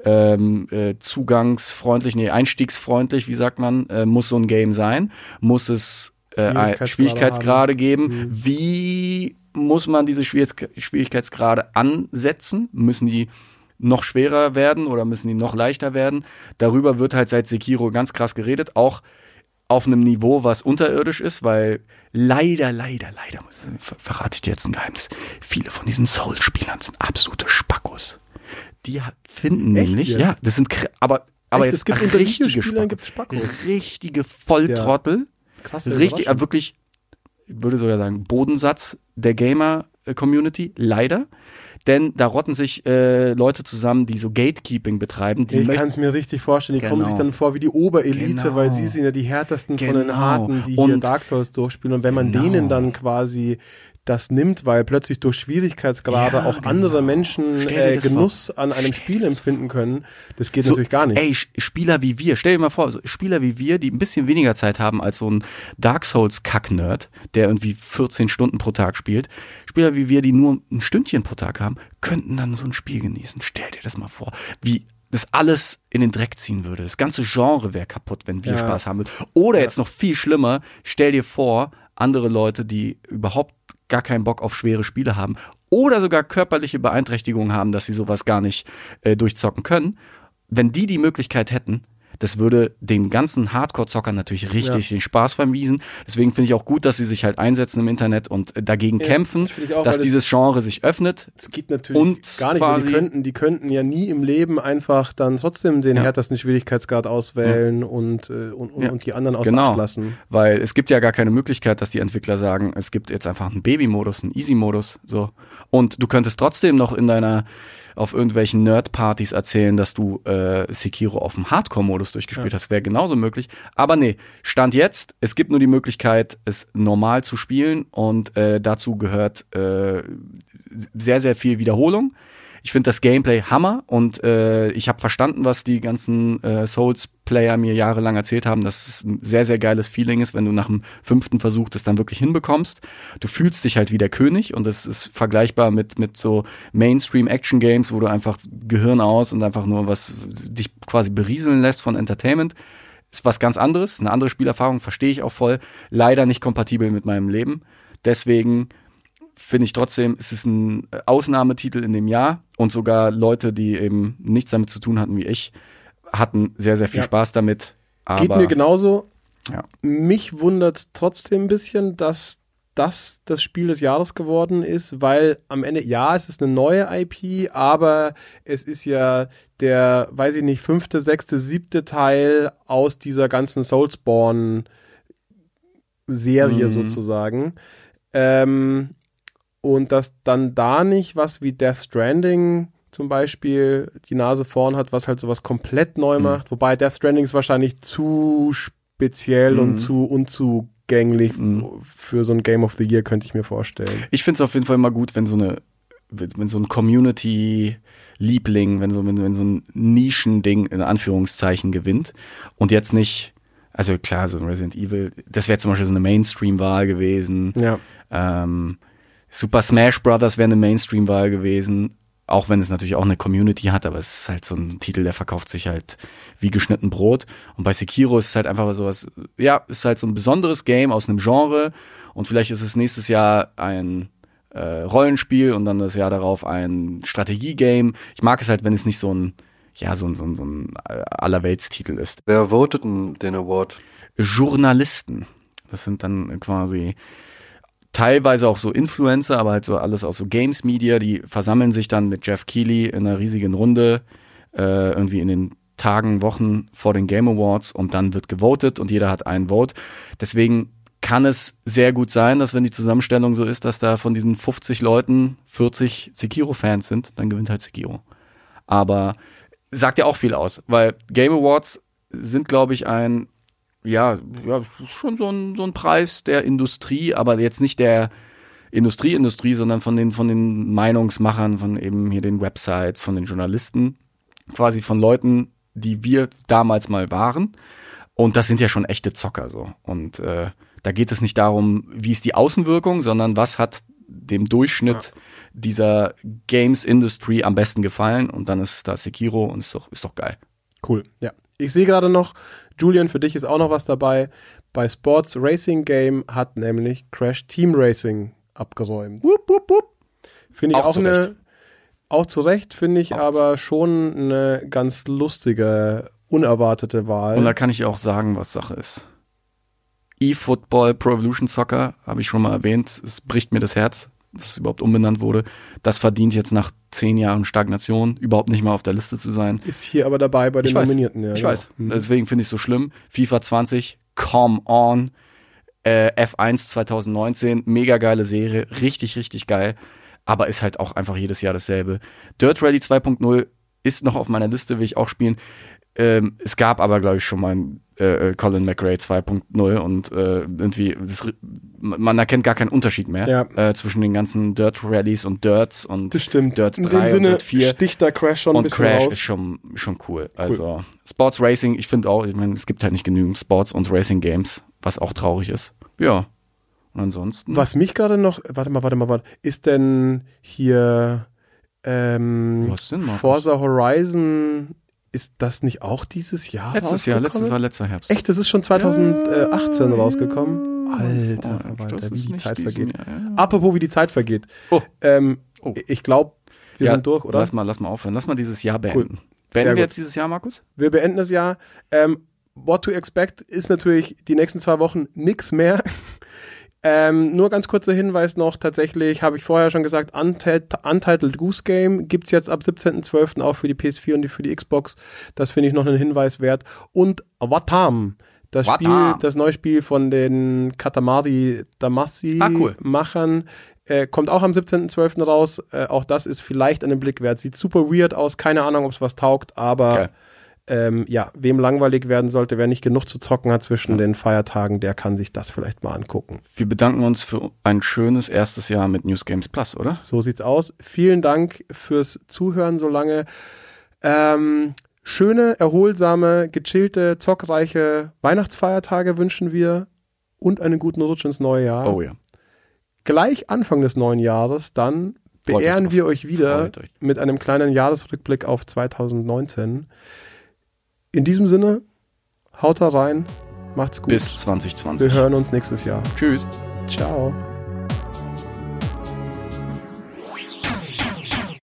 ähm, äh, zugangsfreundlich, nee, einstiegsfreundlich, wie sagt man, äh, muss so ein Game sein? Muss es äh, Schwierigkeitsgrade Schwierigkeitsgrade geben? Wie muss man diese Schwierigkeits- Schwierigkeitsgrade ansetzen? Müssen die noch schwerer werden oder müssen die noch leichter werden? Darüber wird halt seit Sekiro ganz krass geredet, auch auf einem Niveau, was unterirdisch ist, weil leider, leider, leider, muss, ver verrate ich dir jetzt ein Geheimnis, viele von diesen Souls-Spielern sind absolute Spackos. Die finden Echt nämlich, jetzt? ja, das sind, aber, aber Echt, jetzt es gibt richtige Videospielern Spackos. Richtige Volltrottel. Krasse Richtig, Überraschung. äh, wirklich, ich würde sogar sagen, Bodensatz der Gamer-Community, leider. Denn da rotten sich äh, Leute zusammen, die so Gatekeeping betreiben. Ich kann es mir richtig vorstellen. Die kommen Genau. sich dann vor wie die Oberelite, Genau. weil sie sind ja die härtesten von den Genau. Harten, die hier Und- Dark Souls durchspielen. Und wenn man Genau. denen dann quasi das nimmt, weil plötzlich durch Schwierigkeitsgrade Ja, auch andere genau. Menschen Stell dir äh, Genuss an einem Stell Spiel empfinden können, das geht So, natürlich gar nicht. Ey, Spieler wie wir, stell dir mal vor, so Spieler wie wir, die ein bisschen weniger Zeit haben als so ein Dark Souls Kack-Nerd, der irgendwie 14 Stunden pro Tag spielt. Spieler wie wir, die nur ein Stündchen pro Tag haben, könnten dann so ein Spiel genießen. Stell dir das mal vor, wie das alles in den Dreck ziehen würde. Das ganze Genre wäre kaputt, wenn wir Ja. Spaß haben würden. Oder jetzt noch viel schlimmer, stell dir vor, andere Leute, die überhaupt gar keinen Bock auf schwere Spiele haben oder sogar körperliche Beeinträchtigungen haben, dass sie sowas gar nicht äh, durchzocken können, wenn die die Möglichkeit hätten, das würde den ganzen Hardcore-Zockern natürlich richtig den Spaß vermiesen. Deswegen finde ich auch gut, dass sie sich halt einsetzen im Internet und äh, dagegen Ja, kämpfen, das auch, dass dieses Genre sich öffnet. Es geht natürlich Und gar nicht, weil die quasi- könnten, die könnten ja nie im Leben einfach dann trotzdem den Ja. härtesten Schwierigkeitsgrad auswählen und, äh, und, und, Ja. und die anderen außer Genau. Acht lassen. Weil es gibt ja gar keine Möglichkeit, dass die Entwickler sagen, es gibt jetzt einfach einen Baby-Modus, einen Easy-Modus, so. Und du könntest trotzdem noch in deiner, auf irgendwelchen Nerd-Partys erzählen, dass du äh, Sekiro auf dem Hardcore-Modus durchgespielt hast. Wäre genauso möglich. Aber nee, Stand jetzt, es gibt nur die Möglichkeit, es normal zu spielen und äh, dazu gehört äh, sehr, sehr viel Wiederholung. Ich finde das Gameplay Hammer und äh, ich habe verstanden, was die ganzen äh, Souls-Player mir jahrelang erzählt haben, dass es ein sehr, sehr geiles Feeling ist, wenn du nach dem fünften Versuch das dann wirklich hinbekommst. Du fühlst dich halt wie der König und das ist vergleichbar mit, mit so Mainstream-Action-Games, wo du einfach Gehirn aus und einfach nur was dich quasi berieseln lässt von Entertainment. Ist was ganz anderes, eine andere Spielerfahrung, verstehe ich auch voll. Leider nicht kompatibel mit meinem Leben. Deswegen finde ich trotzdem, es ist ein Ausnahmetitel in dem Jahr und sogar Leute, die eben nichts damit zu tun hatten wie ich, hatten sehr, sehr viel Ja. Spaß damit. Aber Geht mir genauso. Ja. Mich wundert trotzdem ein bisschen, dass das das Spiel des Jahres geworden ist, weil am Ende, ja, es ist eine neue IP, aber es ist ja der, weiß ich nicht, fünfte, sechste, siebte Teil aus dieser ganzen Soulsborne-Serie Mhm. sozusagen. Ähm, und dass dann da nicht was wie Death Stranding zum Beispiel die Nase vorn hat, was halt sowas komplett neu Mhm. macht. Wobei Death Stranding ist wahrscheinlich zu speziell Mhm. und zu unzugänglich Mhm. für so ein Game of the Year, könnte ich mir vorstellen. Ich finde es auf jeden Fall immer gut, wenn so eine, wenn so ein Community-Liebling, wenn so, wenn, wenn so ein Nischending in Anführungszeichen gewinnt und jetzt nicht, also klar, so ein Resident Evil, das wäre zum Beispiel so eine Mainstream-Wahl gewesen. Ja. Ähm, Super Smash Brothers wäre eine Mainstream-Wahl gewesen, auch wenn es natürlich auch eine Community hat, aber es ist halt so ein Titel, der verkauft sich halt wie geschnitten Brot. Und bei Sekiro ist es halt einfach sowas, ja, ist halt so ein besonderes Game aus einem Genre und vielleicht ist es nächstes Jahr ein äh, Rollenspiel und dann das Jahr darauf ein Strategiegame. Ich mag es halt, wenn es nicht so ein, ja, so ein, so ein, so ein äh, Allerweltstitel ist. Wer votet denn den Award? Journalisten. Das sind dann quasi teilweise auch so Influencer, aber halt so alles aus so Games Media, die versammeln sich dann mit Jeff Keighley in einer riesigen Runde, äh, irgendwie in den Tagen, Wochen vor den Game Awards und dann wird gewotet und jeder hat einen Vote. Deswegen kann es sehr gut sein, dass wenn die Zusammenstellung so ist, dass da von diesen 50 Leuten 40 Sekiro-Fans sind, dann gewinnt halt Sekiro. Aber sagt ja auch viel aus, weil Game Awards sind, glaube ich, ein ja, ja, schon so ein, so ein Preis der Industrie, aber jetzt nicht der Industrie, Industrie, sondern von den, von den Meinungsmachern, von eben hier den Websites, von den Journalisten, quasi von Leuten, die wir damals mal waren. Und das sind ja schon echte Zocker so. Und äh, da geht es nicht darum, wie ist die Außenwirkung, sondern was hat dem Durchschnitt dieser Games Industry am besten gefallen. Und dann ist da Sekiro und ist doch, ist doch geil. Cool, ja. Ich sehe gerade noch, Julian, für dich ist auch noch was dabei. Bei Sports Racing Game hat nämlich Crash Team Racing abgeräumt. Wupp, wupp, wupp. Finde ich Auch auch, zu eine, Recht. auch zu Recht, finde ich Auch aber schon eine ganz lustige, unerwartete Wahl. Und da kann ich auch sagen, was Sache ist. eFootball Pro Evolution Soccer, habe ich schon mal erwähnt, es bricht mir das Herz, dass es überhaupt umbenannt wurde. Das verdient jetzt nach zehn Jahren Stagnation überhaupt nicht mal auf der Liste zu sein. ist hier aber dabei bei den Ich weiß. Nominierten. Ja, ich genau. weiß. Hm. Deswegen finde ich es so schlimm. FIFA 20, come on. Äh, F1 2019, mega geile Serie, richtig, richtig geil. Aber ist halt auch einfach jedes Jahr dasselbe. Dirt Rally 2.0 ist noch auf meiner Liste, will ich auch spielen. Ähm, es gab aber, glaube ich, schon mal ein äh, äh, Colin McRae 2.0 und äh, irgendwie, das, man erkennt gar keinen Unterschied mehr Ja. äh, zwischen den ganzen Dirt Rallies und Dirts und Das stimmt. Dirt 3 In dem und Sinne Dirt 4 sticht da Crash schon ein und bisschen Crash raus. ist schon, schon cool. Also Sports Racing, ich finde auch, ich meine, es gibt halt nicht genügend Sports und Racing Games, was auch traurig ist. Ja. Und ansonsten. Was mich gerade noch, warte mal, warte mal, warte, ist denn hier ähm, Was denn, Markus? Forza Horizon, ist das nicht auch dieses Jahr Letztes Jahr, letztes war letzter Herbst. Echt, das ist schon 2018 Ja, rausgekommen? Alter, ist wie die Zeit vergeht. Jahr, ja. Apropos, wie die Zeit vergeht. Oh. Ähm, Oh. Ich glaube, wir Ja, sind durch, oder? Lass mal, lass mal aufhören. Lass mal dieses Jahr Cool. beenden. Sehr Beenden wir jetzt dieses Jahr, Markus? Wir beenden das Jahr. Ähm, what to expect ist natürlich die nächsten zwei Wochen nix mehr. ähm, nur ganz kurzer Hinweis noch, tatsächlich habe ich vorher schon gesagt, Untitled, Untitled Goose Game gibt's jetzt ab 17.12. auch für die PS4 und die, für die Xbox. Das finde ich noch einen Hinweis wert. Und Watam, das Watam. Spiel, das neue Spiel von den Katamari Damacy Ah, cool. Äh, kommt auch am 17.12. raus. Äh, auch das ist vielleicht einen Blick wert. Sieht super weird aus. Keine Ahnung, ob es was taugt, aber Geil. ähm, ja, wem langweilig werden sollte, wer nicht genug zu zocken hat zwischen den Feiertagen, der kann sich das vielleicht mal angucken. Wir bedanken uns für ein schönes erstes Jahr mit News Games Plus, oder? So sieht's aus. Vielen Dank fürs Zuhören so lange. Ähm, schöne, erholsame, gechillte, zockreiche Weihnachtsfeiertage wünschen wir und einen guten Rutsch ins neue Jahr. Oh ja. Gleich Anfang des neuen Jahres dann Freut euch beehren drauf. wir euch wieder euch. mit einem kleinen Jahresrückblick auf 2019. In diesem Sinne, haut da rein, macht's gut. Bis 2020. Wir hören uns nächstes Jahr. Tschüss. Ciao.